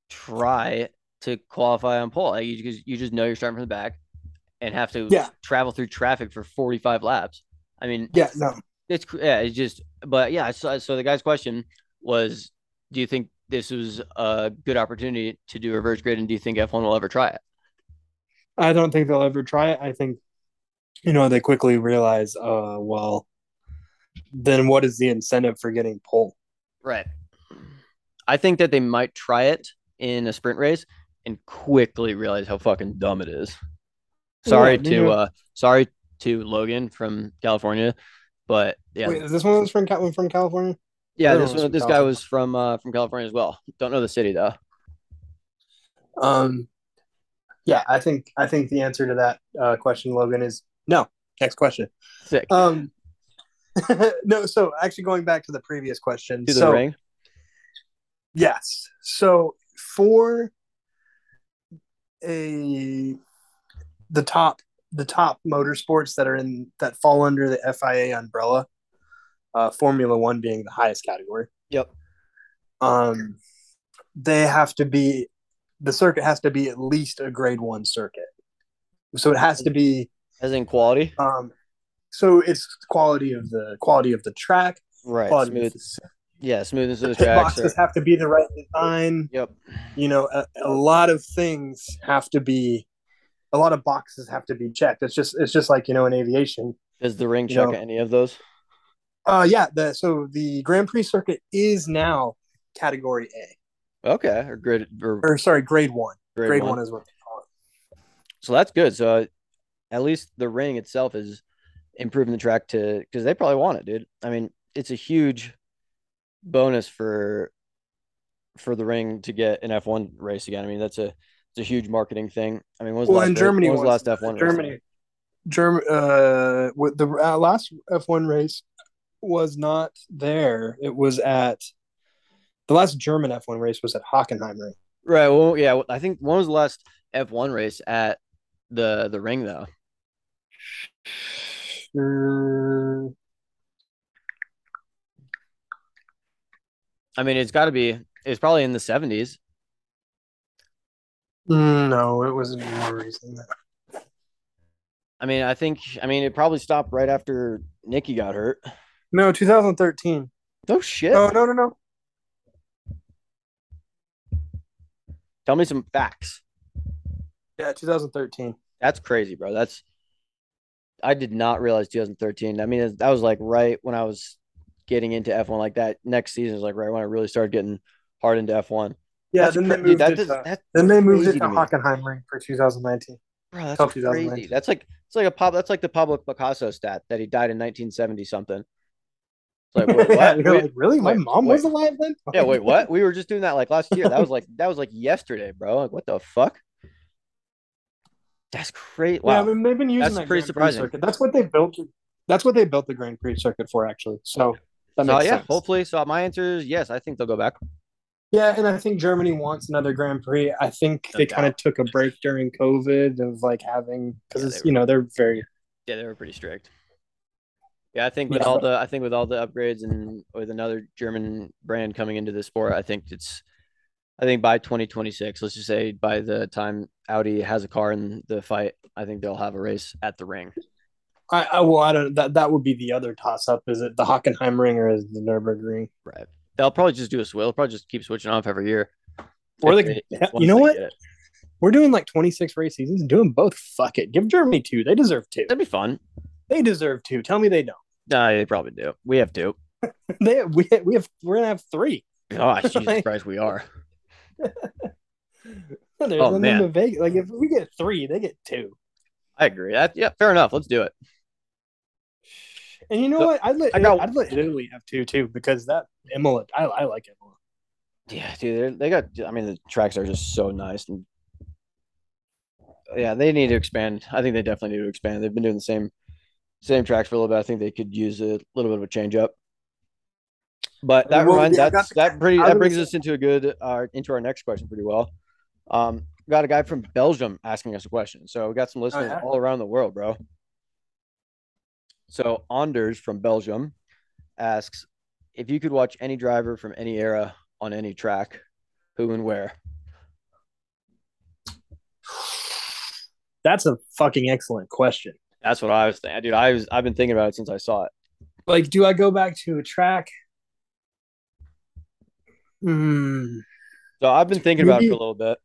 try to qualify on pole? Like, you just you just know you're starting from the back and have to Yeah. travel through traffic for 45 laps. I mean, Yeah, no, it's yeah, it's just but yeah, so so the guy's question was do you think this was a good opportunity to do a reverse grid and do you think F1 will ever try it? I don't think they'll ever try it. I think, you know, they quickly realize, uh, well, then what is the incentive for getting pole? Right. I think that they might try it in a sprint race and quickly realize how fucking dumb it is. Sorry Yeah, to yeah. uh sorry to Logan from California, but yeah. Wait, is this one was from Cal- from California? yeah, this one was one from this guy was from uh from California as well. Don't know the city though. Um, yeah, I think I think the answer to that uh, question, Logan, is no. Next question. Sick. Um, (laughs) no. So actually, going back to the previous question. to the so ring. yes. So for a the top the top motorsports that are in that fall under the FIA umbrella, uh, Formula One being the highest category. Yep. Um, they have to be the circuit has to be at least a grade one circuit. So it has to be As in quality. um, so it's quality of the quality of the track, Right. quality of Smooth. the, Yeah, smoothness of the pit tracks. boxes have to be the right design. yep. You know, a, a lot of things have to be, a lot of boxes have to be checked. It's just it's just like you know in aviation. Does the ring check know. any of those? Uh, yeah. The so the Grand Prix circuit is now category A, Okay, or grade or or sorry, grade one. grade, Grade, one. one. is what they call it. So that's good. So uh, at least the ring itself is improving the track to because they probably want it, dude. I mean, it's a huge bonus for for the ring to get an F1 race again. I mean, that's a it's a huge marketing thing. I mean, was Well, last in Germany, was last F1 race? Germany, Germ, uh, with the uh, last F1 race was not there. It was at the last German F1 race was at Hockenheimring. Right. Well, yeah. I think when was the last F1 race at the the ring though? Mm, I mean, it's got to be. It's probably in the seventies. no, it was more recent. I mean, I think. I mean, it probably stopped right after Niki got hurt. No, 2013. No shit. Oh no, no, no. Tell me some facts. Yeah, 2013. That's crazy, bro. That's. I did not realize 2013. I mean, that was like right when I was getting into F1. Like that next season is like right when I really started getting hard into F1. Yeah, That's then cra- they dude, moved that it. does- To, then they moved it to. Hockenheimring for 2019. Bro, that's crazy. 2019. That's like it's like a pop. That's like the Pablo Picasso stat that he died in 1970 something. It's like wait, (laughs) what? you're like, really? My wait, mom wait. was alive then? yeah, wait, what? We were just doing that like last year. That was like (laughs) that was like yesterday, bro. Like what the fuck? That's crazy. Yeah, I mean, they've been using That's that pretty Grand surprising. That's what they built. That's what they built the Grand Prix circuit for, actually. So so makes yeah, sense. hopefully. So my answer is yes. I think they'll go back. Yeah, and I think Germany wants another Grand Prix. I think No they kind of took a break during COVID of like having because Yeah, it's you know they're very Yeah, they were pretty strict. Yeah, I think with Yeah, all the I think with all the upgrades and with another German brand coming into the sport, I think it's I think by 2026, let's just say by the time Audi has a car in the fight, I think they'll have a race at the ring. I, I well I don't that that would be the other toss up. Is it the Hockenheim ring or is it the Nurburgring? Right. They'll probably just do a switch. They'll probably just keep switching off every year. Or they, once you know they what? We're doing like 26 race seasons. Do them both. Fuck it. Give Germany two. They deserve two. That'd be fun. They deserve two. Tell me they don't. Nah, they probably do. We have two. (laughs) They we we have we're gonna have three. Gosh, (laughs) Jesus Like- Christ, we are. (laughs) There's Oh, man. Vegas. Like if we get three, they get two. I agree. That yeah, fair enough. Let's do it. And you know Look, what? I'd let I got- I'd let Italy have two too because that Imola. I, I like Imola. Yeah, dude, they're- got. I mean, the tracks are just so nice, and yeah, they need to expand. I think they definitely need to expand. They've been doing the same same tracks for a little bit. I think they could use a little bit of a change up. But that Well, reminds yeah, that's the- that pretty that brings say- us into a good uh into our next question pretty well. Um, got a guy from Belgium asking us a question, so we got some listeners yeah? all around the world, bro. So Anders from Belgium asks if you could watch any driver from any era on any track, who and where? That's a fucking excellent question. That's what I was thinking, dude. I was I've been thinking about it since I saw it. Like, do I go back to a track? Hmm. So I've been thinking about it for a little bit.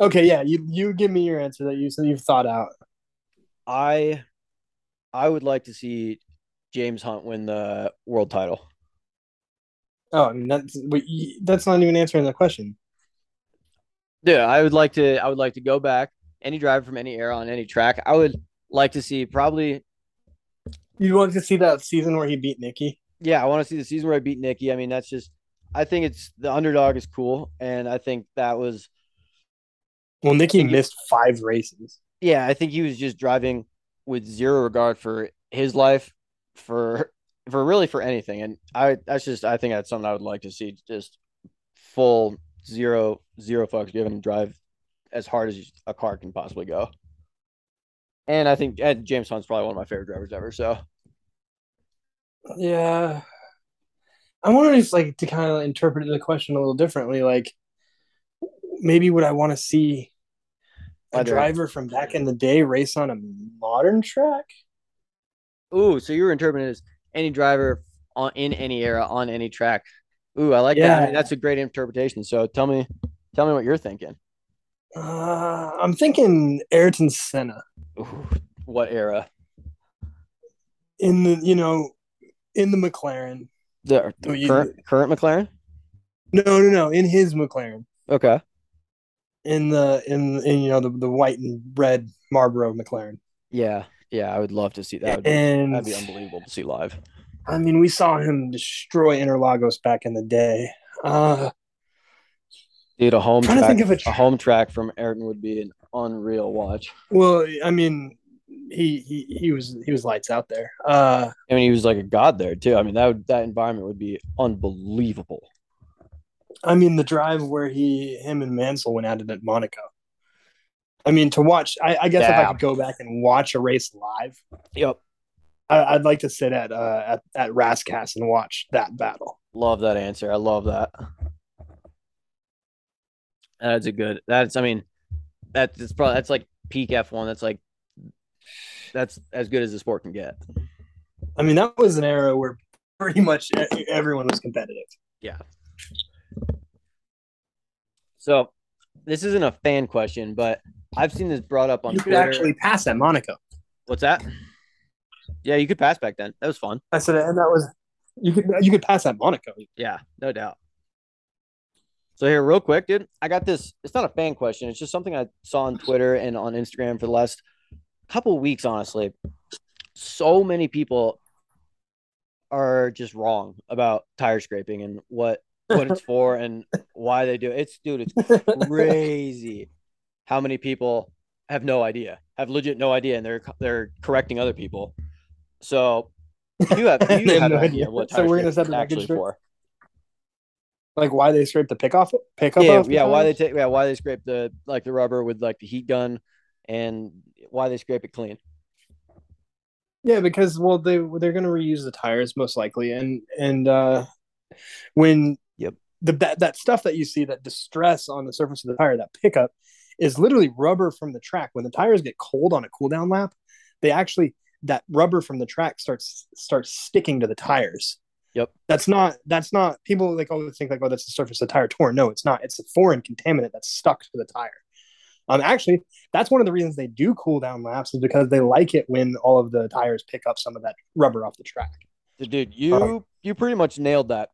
Okay, yeah. You you give me your answer that you so you've thought out. I I would like to see James Hunt win the world title. Oh, I mean that's that's not even answering the question. Yeah, I would like to I would like to go back any driver from any era on any track. I would like to see probably You want to see that season where he beat Niki? yeah, I want to see the season where I beat Niki. I mean, that's just I think it's the underdog is cool and I think that was Well, Nikki missed five races. yeah, I think he was just driving with zero regard for his life, for for really for anything. And I that's just I think that's something I would like to see just full zero zero fucks given drive as hard as a car can possibly go. And I think and James Hunt's probably one of my favorite drivers ever. So Yeah. I'm wondering if like to kind of interpret the question a little differently. Like, maybe would I want to see a driver from back in the day race on a modern track? ooh, so you were interpreting it as any driver on in any era on any track. Ooh, I like that. I mean, that's a great interpretation. So tell me, tell me what you're thinking. Uh, I'm thinking Ayrton Senna Ooh, what era? in the you know in the McLaren. The, the Oh, you- current current McLaren? No, no, no, in his McLaren. Okay. In the in, in you know the, the white and red Marlboro McLaren. Yeah, yeah, I would love to see that. Would be, and that'd be unbelievable to see live. I mean, we saw him destroy Interlagos back in the day. Uh, Dude, a home track, think of a a, home track from Ayrton would be an unreal watch. well, I mean, he he he was he was lights out there. Uh, I mean, he was like a god there too. I mean, that would, that environment would be unbelievable. I mean, the drive where he him and Mansell went at it at Monaco. I mean, to watch, I, I guess if I could go back and watch a race live, Yep, I, I'd like to sit at uh at, at Rascasse and watch that battle. love that answer. I love that. That's a good. That's I mean, that's it's probably that's like peak F one. That's like that's as good as the sport can get. I mean, that was an era where pretty much everyone was competitive. Yeah. So this isn't a fan question, but I've seen this brought up on You could Twitter. actually pass at Monaco. What's that? Yeah, you could pass back then. That was fun. I said, and that was you could you could pass at Monaco. Yeah, no doubt. So here, real quick, dude, I got this. It's not a fan question. It's just something I saw on Twitter and on Instagram for the last couple weeks. Honestly, so many people are just wrong about tire scraping and what what it's for (laughs) and why they do it. It's dude, it's crazy how many people have no idea, have legit no idea, and they're they're correcting other people. So you have you have have no no idea idea. what So we're gonna scraping set is the actually for. like why they scrape the pick off pick up yeah, off yeah. Why they take yeah, why they scrape the like the rubber with like the heat gun, and why they scrape it clean. Yeah, because well, they they're going to reuse the tires most likely, and and uh, when Yep. the that that stuff that you see that distress on the surface of the tire, that pickup, is literally rubber from the track. When the tires get cold on a cool down lap, they actually that rubber from the track starts starts sticking to the tires. Yep. That's not that's not people like always think like oh that's the surface of the tire torn. No, it's not. It's a foreign contaminant that's stuck to the tire. Um, actually, that's one of the reasons they do cool down laps is because they like it when all of the tires pick up some of that rubber off the track. Dude, you Um, you pretty much nailed that.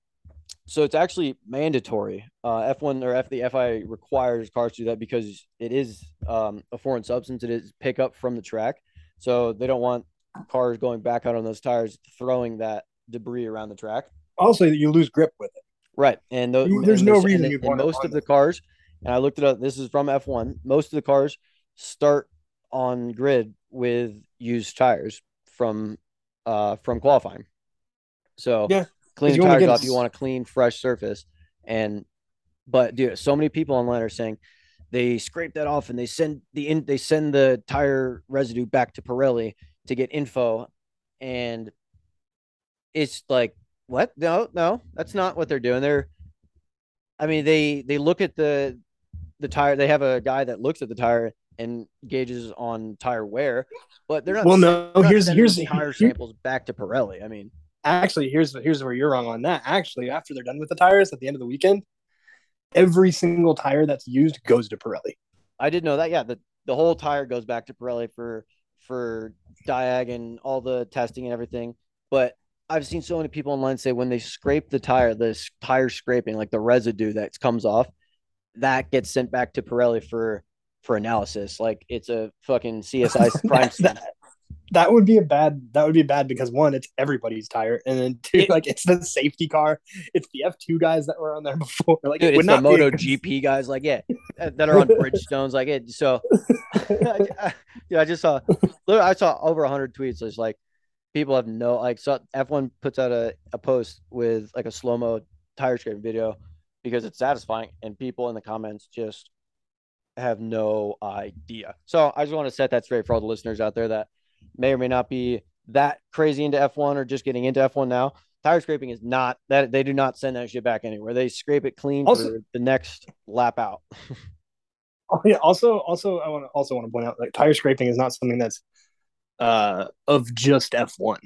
So it's actually mandatory. Uh, F1 or F the FIA requires cars to do that because it is um, a foreign substance. It is pick up from the track, so they don't want cars going back out on those tires, throwing that debris around the track. Also, you lose grip with it. Right, and You- there's and no this- reason and- and most of the cars, and I looked it up. This is from F1. Most of the cars start on grid with used tires from uh from qualifying. So Yeah, clean the tires off. a You want a clean, fresh surface, and but dude, so many people online are saying they scrape that off and they send the in they send the tire residue back to Pirelli to get info, and it's like what? No, no, that's not what they're doing. They're, I mean, they they look at the the tire. They have a guy that looks at the tire and gauges on tire wear, but they're not. Well, no, they're not here's- here's- tire here- samples back to Pirelli. I mean, Actually, here's here's where you're wrong on that. Actually, after they're done with the tires at the end of the weekend, every single tire that's used goes to Pirelli. I did know that. Yeah, the the whole tire goes back to Pirelli for for diag and all the testing and everything. But I've seen so many people online say when they scrape the tire, the tire scraping, like the residue that comes off, that gets sent back to Pirelli for for analysis. Like it's a fucking CSI crime scene. That, would be a bad. That would be bad because one, it's everybody's tire, and then two, It- like it's the safety car. It's the F two guys that were on there before. (laughs) Like Dude, it would it's the not be a Moto GP (laughs) guys, like yeah, that are on Bridgestones, like it. So, (laughs) yeah, I just saw, I saw over hundred tweets. It's like people have no like. So F one puts out a, a post with like a slow mo tire scraping video because it's satisfying, and people in the comments just have no idea. So I just want to set that straight for all the listeners out there that may or may not be that crazy into F1 or just getting into F1 now. Tire scraping is not that they do not send that shit back anywhere. They scrape it clean Also- for the next lap out. (laughs) Oh, yeah. Also, also, I want to also want to point out like tire scraping is not something that's uh of just F one.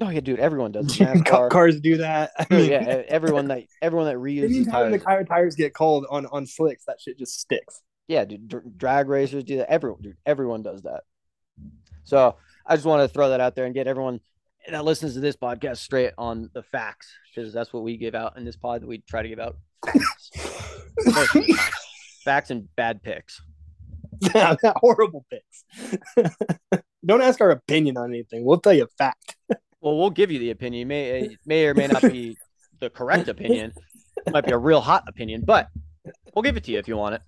Oh yeah, dude, everyone does. (laughs) NASCAR. Cars do that. I Oh, mean, yeah, (laughs) everyone that everyone that reuses anytime the tires. tire tires get cold on on slicks, that shit just sticks. Yeah, dude, dr- drag racers do that. Everyone, dude, everyone does that. So I just want to throw that out there and get everyone that listens to this podcast straight on the facts because that's what we give out in this pod. We try to give out facts, (laughs) facts and bad picks. yeah, (laughs) horrible picks. (laughs) Don't ask our opinion on anything. We'll tell you a fact. Well, we'll give you the opinion. It may it may or may not be the correct opinion. It might be a real hot opinion, but we'll give it to you if you want it.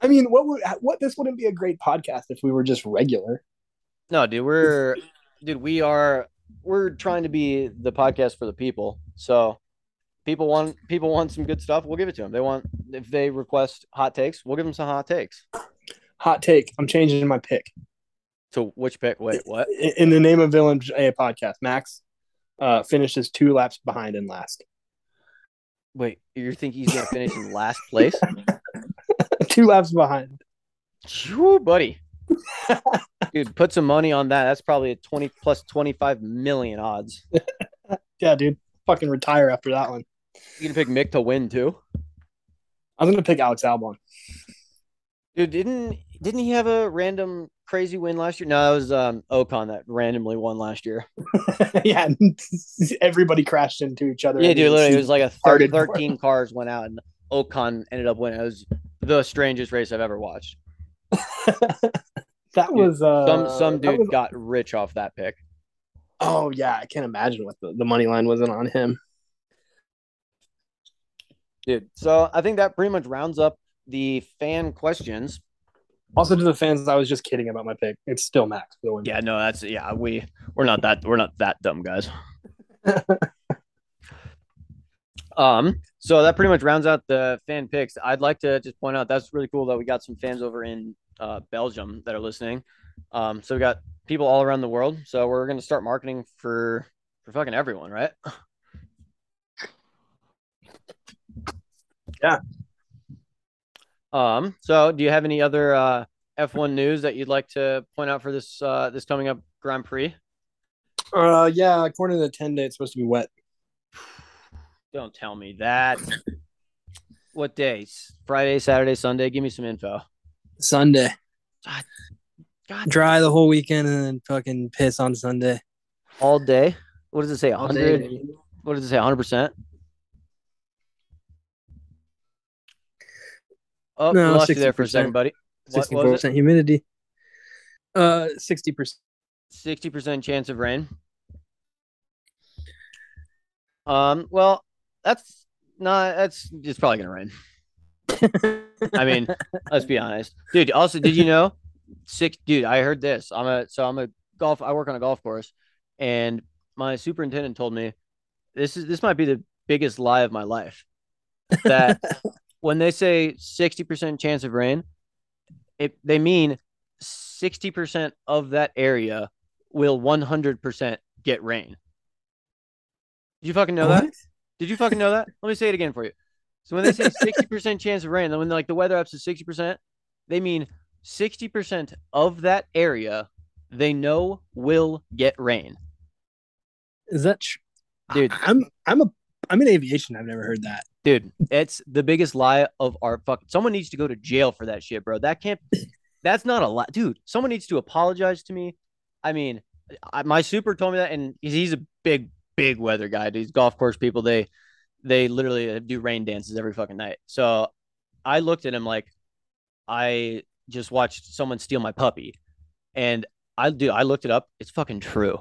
I mean, what would what this wouldn't be a great podcast if we were just regular. No, dude, we're dude, we are we're trying to be the podcast for the people. So people want people want some good stuff, we'll give it to them. They want if they request hot takes, we'll give them some hot takes. Hot take. I'm changing my pick. So which pick? Wait, what? In in the name of Villain A podcast, Max uh, finishes two laps behind in last. Wait, you think he's gonna finish in last place? (laughs) two laps behind. Phew, buddy. (laughs) Dude, put some money on that. That's probably a 20 plus 25 million odds. (laughs) Yeah, dude. Fucking retire after that one. You can pick Mick to win too. I'm gonna pick Alex Albon. Dude, didn't didn't he have a random crazy win last year? No, it was um Ocon that randomly won last year. (laughs) yeah, everybody crashed into each other. Yeah, dude, literally, it was like a thir- Started for 13 cars went out and Ocon ended up winning. It was the strangest race I've ever watched. (laughs) that was uh, Some some dude was- got rich off that pick. oh yeah, I can't imagine what the, the money line wasn't on him. Dude, so I think that pretty much rounds up the fan questions. Also, to the fans, I was just kidding about my pick. It's still Max for the win. Yeah, no, that's yeah, we we're not that we're not that dumb guys. (laughs) um, so that pretty much rounds out the fan picks. I'd like to just point out that's really cool that we got some fans over in uh, Belgium that are listening. Um, so we got people all around the world. So we're gonna start marketing for for fucking everyone, right? Yeah. Um. So, do you have any other uh, F1 news that you'd like to point out for this uh, this coming up Grand Prix? Uh, yeah. According to the ten day, it's supposed to be wet. Don't tell me that. what days? Friday, Saturday, Sunday. Give me some info. Sunday. God, Dry the whole weekend and then fucking piss on Sunday. all day. What does it say? Hundred. What does it say? hundred percent. Oh, No, lost you there for a second, buddy. Sixty-four percent humidity. Uh, sixty percent. Sixty percent chance of rain. Um. Well, that's not. That's it's probably gonna rain. (laughs) I mean, let's be honest, dude. Also, did you know? Six, dude. I heard this. I'm a so I'm a golf. I work on a golf course, and my superintendent told me this is this might be the biggest lie of my life. That (laughs) when they say sixty percent chance of rain, it they mean sixty percent of that area will one hundred percent get rain. Did you fucking know that? Did you fucking know that? (laughs) Let me say it again for you. So when they say sixty percent (laughs) chance of rain, then when like the weather apps is sixty percent, they mean sixty percent of that area they know will get rain. Is that true? Dude. I'm I'm a I'm in aviation. I've never heard that. Dude, it's the biggest lie of our fuck. Someone needs to go to jail for that shit, bro. That can't. (coughs) That's not a lie, dude. Someone needs to apologize to me. I mean, I, my super told me that, and he's a big, big weather guy. These golf course people, they, they literally uh, do rain dances every fucking night. So, I looked at him like, I just watched someone steal my puppy, and I do. I looked it up. It's fucking true,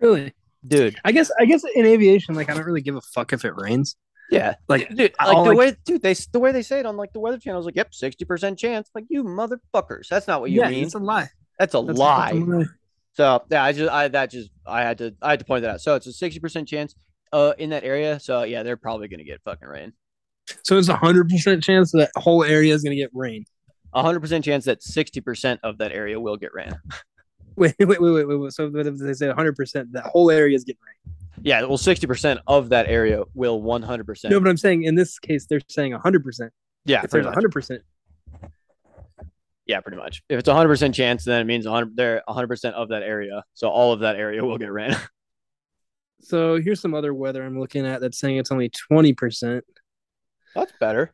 Really? dude. I guess I guess in aviation, like I don't really give a fuck if it rains. Yeah, Like dude, like the like- way, dude, they the way they say it on like the weather channel is like, yep, sixty percent chance. Like you motherfuckers, that's not what you yeah, mean. it's a lie. That's a That's- lie. that's a lie. So yeah, I just, I that just, I had to, I had to point that out. So it's a sixty percent chance, uh, in that area. So yeah, they're probably gonna get fucking rain. So it's a hundred percent chance that whole area is gonna get rain. A hundred percent chance that sixty percent of that area will get rain. Wait, (laughs) wait, wait, wait, wait. wait. So if they say hundred percent that whole area is getting rain? Yeah, well, sixty percent of that area will one hundred percent. No, but I'm saying in this case they're saying hundred percent. Yeah, If there's hundred percent, Yeah, pretty much. If it's a hundred percent chance, then it means 100, they're hundred percent of that area. So all of that area will get ran. (laughs) So here's some other weather I'm looking at that's saying it's only 20%. That's better.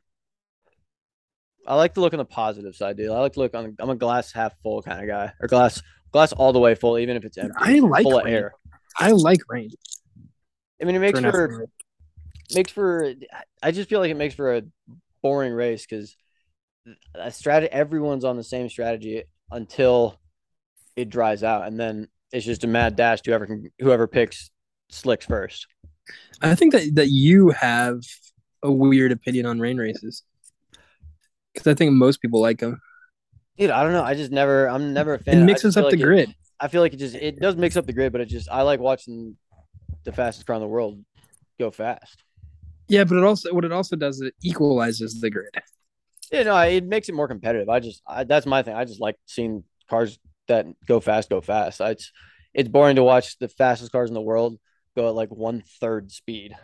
I like to look on the positive side, dude. I like to look on. I'm a glass half full kind of guy, or glass glass all the way full, even if it's empty. I like full of rain. air. I like rain. I mean, it makes for for makes for. I just feel like it makes for a boring race because a strategy. Everyone's on the same strategy until it dries out, and then it's just a mad dash to whoever can whoever picks slicks first. I think that, that you have a weird opinion on rain races. Because I think most people like them. Dude, I don't know. I just never. I'm never a fan. It mixes up like the it- grid. I feel like it just it does mix up the grid, but it just I like watching the fastest car in the world go fast. Yeah, but it also what it also does is it equalizes the grid. Yeah, no, it makes it more competitive. I just I, that's my thing. I just like seeing cars that go fast go fast. I, it's it's boring to watch the fastest cars in the world go at like one third speed,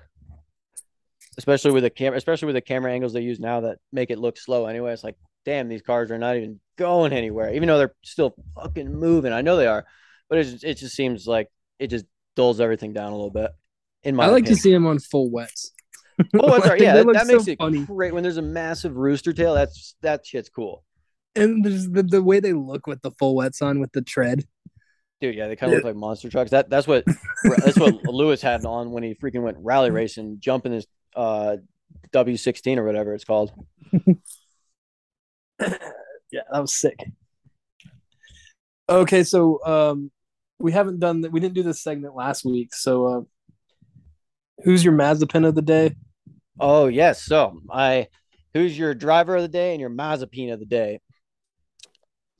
especially with the camera, especially with the camera angles they use now that make it look slow. Anyway, it's like, damn, these cars are not even going anywhere, even though they're still fucking moving. I know they are, but it just, it just seems like it just dulls everything down a little bit. In my I like to see them on full wets. Oh, that's (laughs) right. Yeah, that, that so makes it funny. great when there's a massive rooster tail. That's that shit's cool, And there's the, the way they look with the full wets on with the tread. dude. Yeah, they kind of look like monster trucks. That that's what (laughs) that's what Lewis had on when he freaking went rally racing, jumping his uh W16 or whatever it's called. (laughs) Yeah, that was sick. Okay, so um we haven't done that we didn't do this segment last week. So uh who's your Mazepin of the day? Oh yes. So I, who's your driver of the day and your Mazepin of the day?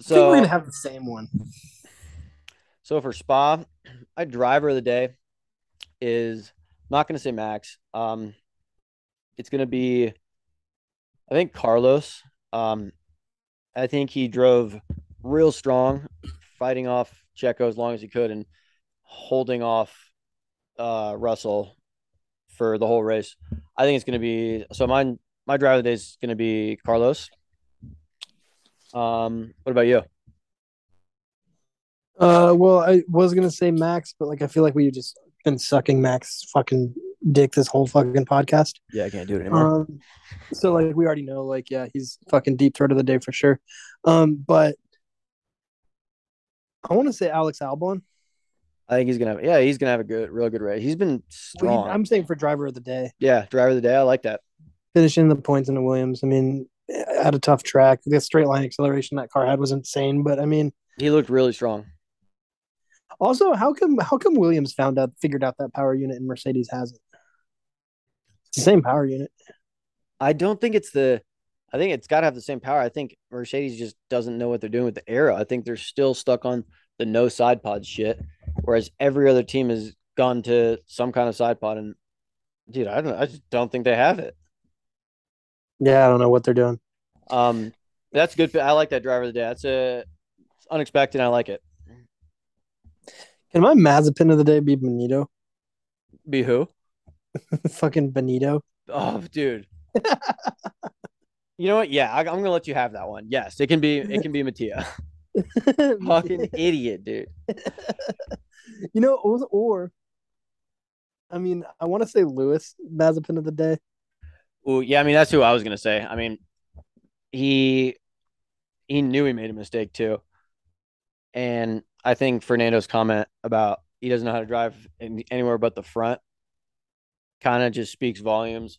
So we're gonna have the same one. So for Spa, my driver of the day is not going to say Max. Um, it's going to be, I think Carlos. Um, I think he drove real strong, fighting off Checo as long as he could and holding off uh, Russell for the whole race. I think it's going to be so. Mine, my driver of the day is going to be Carlos. Um, what about you? Uh, well, I was gonna say Max, but like I feel like we've just been sucking Max fucking dick this whole fucking podcast. Yeah, I can't do it anymore. Um, so like we already know, like yeah, he's fucking deep throat of the day for sure. Um, but I want to say Alex Albon. I think he's gonna have yeah, he's gonna have a good real good race. He's been strong. I'm saying for driver of the day, yeah, driver of the day. I like that. finishing the points in the Williams. I mean, eh, at a tough track, the straight line acceleration that car had was insane. But I mean, He looked really strong. also how come how come Williams found out figured out that power unit and Mercedes hasn't? It's the same power unit. I don't think it's the I think it's gotta have the same power. I think Mercedes just doesn't know what they're doing with the aero. I think they're still stuck on the no side pod shit. Whereas every other team has gone to some kind of side pod and dude, I don't I just don't think they have it. Yeah, I don't know what they're doing. Um that's good. I like that driver of the day. That's a it's unexpected. I like it. Can my Mazepin of the day be Binotto? Be who? (laughs) fucking Binotto. Oh, dude. you know what? Yeah, I, I'm gonna let you have that one. Yes, it can be. It can be Mattia. (laughs) Fucking idiot, dude. (laughs) you know, or, or I mean, I want to say Lewis Mazepin of the day. Well, yeah, I mean that's who I was gonna say. I mean, he he knew he made a mistake too, and I think Fernando's comment about he doesn't know how to drive in, anywhere but the front kind of just speaks volumes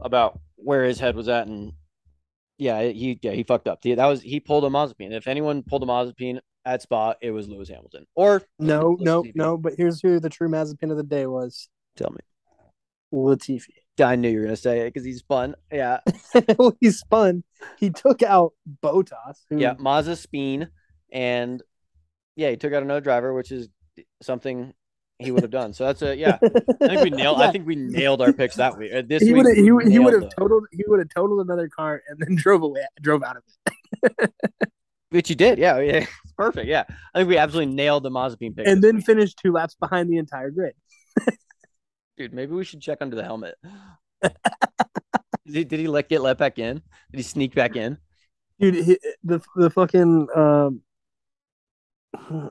about where his head was at, and yeah, he yeah he fucked up. That was he pulled a Mazepin. If anyone pulled a Mazepin at Spa, it was Lewis Hamilton. Or No, no, Latifi. no. But here's who the true Mazepin of the day was: tell me, Latifi. I knew you were gonna say it because he's fun. Yeah, (laughs) well, he spun. He took out Bottas. Who, yeah, Mazda Speen, and yeah, he took out another driver, which is something he would have done. So that's a yeah. (laughs) I think we nailed. I think we nailed our picks that week. Uh, This he week would have. He, would- he would have them. totaled. He would have totaled another car and then (laughs) drove away. Drove out of it. Which you did. Yeah, (laughs) yeah, it's perfect. Yeah, I think we absolutely nailed the Mazepin pick. and then week. finished two laps behind the entire grid. (laughs) dude, maybe we should check under the helmet. (laughs) did, he, did he let get let back in? Did he sneak back in? dude. He, the the fucking um,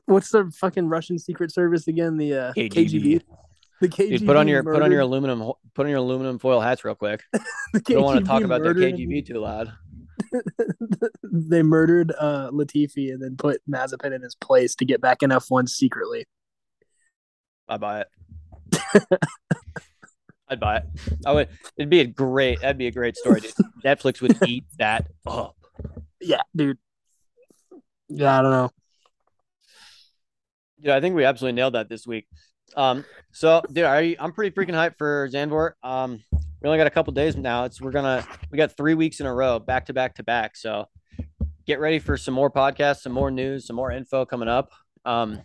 (sighs) what's the fucking Russian secret service again? The uh, KGB. KGB. The KGB. Dude, put on your put on your aluminum put on your aluminum foil hats real quick. the You don't want to talk about the KGB too loud. (laughs) they murdered uh Latifi and then put Mazepin in his place to get back in F1 secretly. I buy it. (laughs) I'd buy it. I would. It'd be a great. That'd be a great story. Dude. Netflix would (laughs) eat that up. Yeah, dude. Yeah, I don't know. Yeah, I think we absolutely nailed that this week. Um, so dude, I, I'm pretty freaking hyped for Zandvoort. Um, we only got a couple days now. It's we're gonna we got three weeks in a row, back to back to back. So get ready for some more podcasts, some more news, some more info coming up. Um,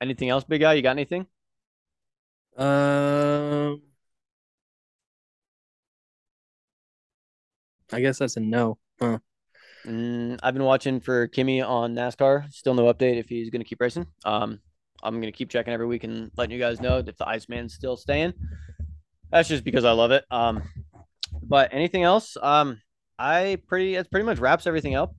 anything else, big guy? You got anything? Um, I guess that's a no. Huh. Mm, I've been watching for Kimi on NASCAR. Still no update if he's going to keep racing. Um, I'm going to keep checking every week and letting you guys know if the Iceman's still staying. That's just because I love it. Um, but anything else? Um, I pretty it pretty much wraps everything up.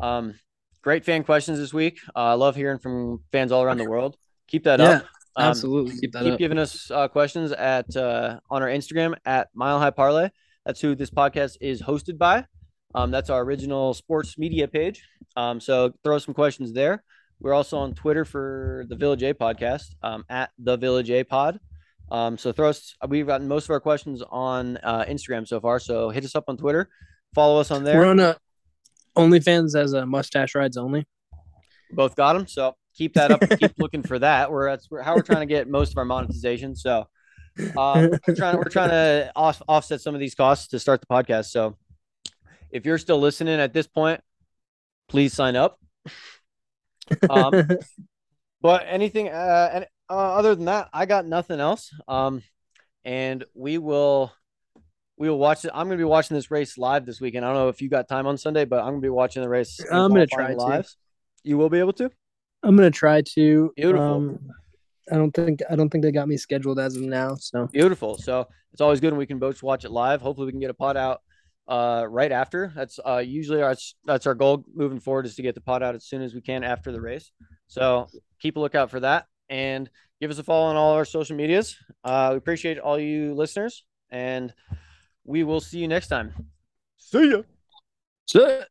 Um, great fan questions this week. Uh, I love hearing from fans all around the world. Keep that Yeah, up. Um, absolutely. Keep that keep up. giving us uh, questions at uh, on our Instagram at Mile High Parlay. That's who this podcast is hosted by. Um, that's our original sports media page. Um, so throw some questions there. We're also on Twitter for the Village A podcast um, at the Village A Pod. Um, so throw us. We've gotten most of our questions on uh, Instagram so far. So hit us up on Twitter. Follow us on there. We're on a OnlyFans as a mustache rides only. both got them. So keep that up. keep looking for that. We're that's how we're trying to get most of our monetization. So um, we're trying we're trying to off, offset some of these costs to start the podcast. So if you're still listening at this point, please sign up. Um, (laughs) but anything uh, and uh, other than that, I got nothing else. Um, and we will we will watch it. I'm going to be watching this race live this weekend. I don't know if you got time on Sunday, but I'm going to be watching the race. I'm gonna qualifying try to. You will be able to. I'm gonna try to. Beautiful. Um, I don't think I don't think they got me scheduled as of now. So Beautiful. So it's always good when we can both watch it live. Hopefully, we can get a pod out uh, right after. That's uh, usually our that's our goal moving forward is to get the pod out as soon as we can after the race. So keep a lookout for that and give us a follow on all our social medias. Uh, we appreciate all you listeners, and we will see you next time. See ya. Sit.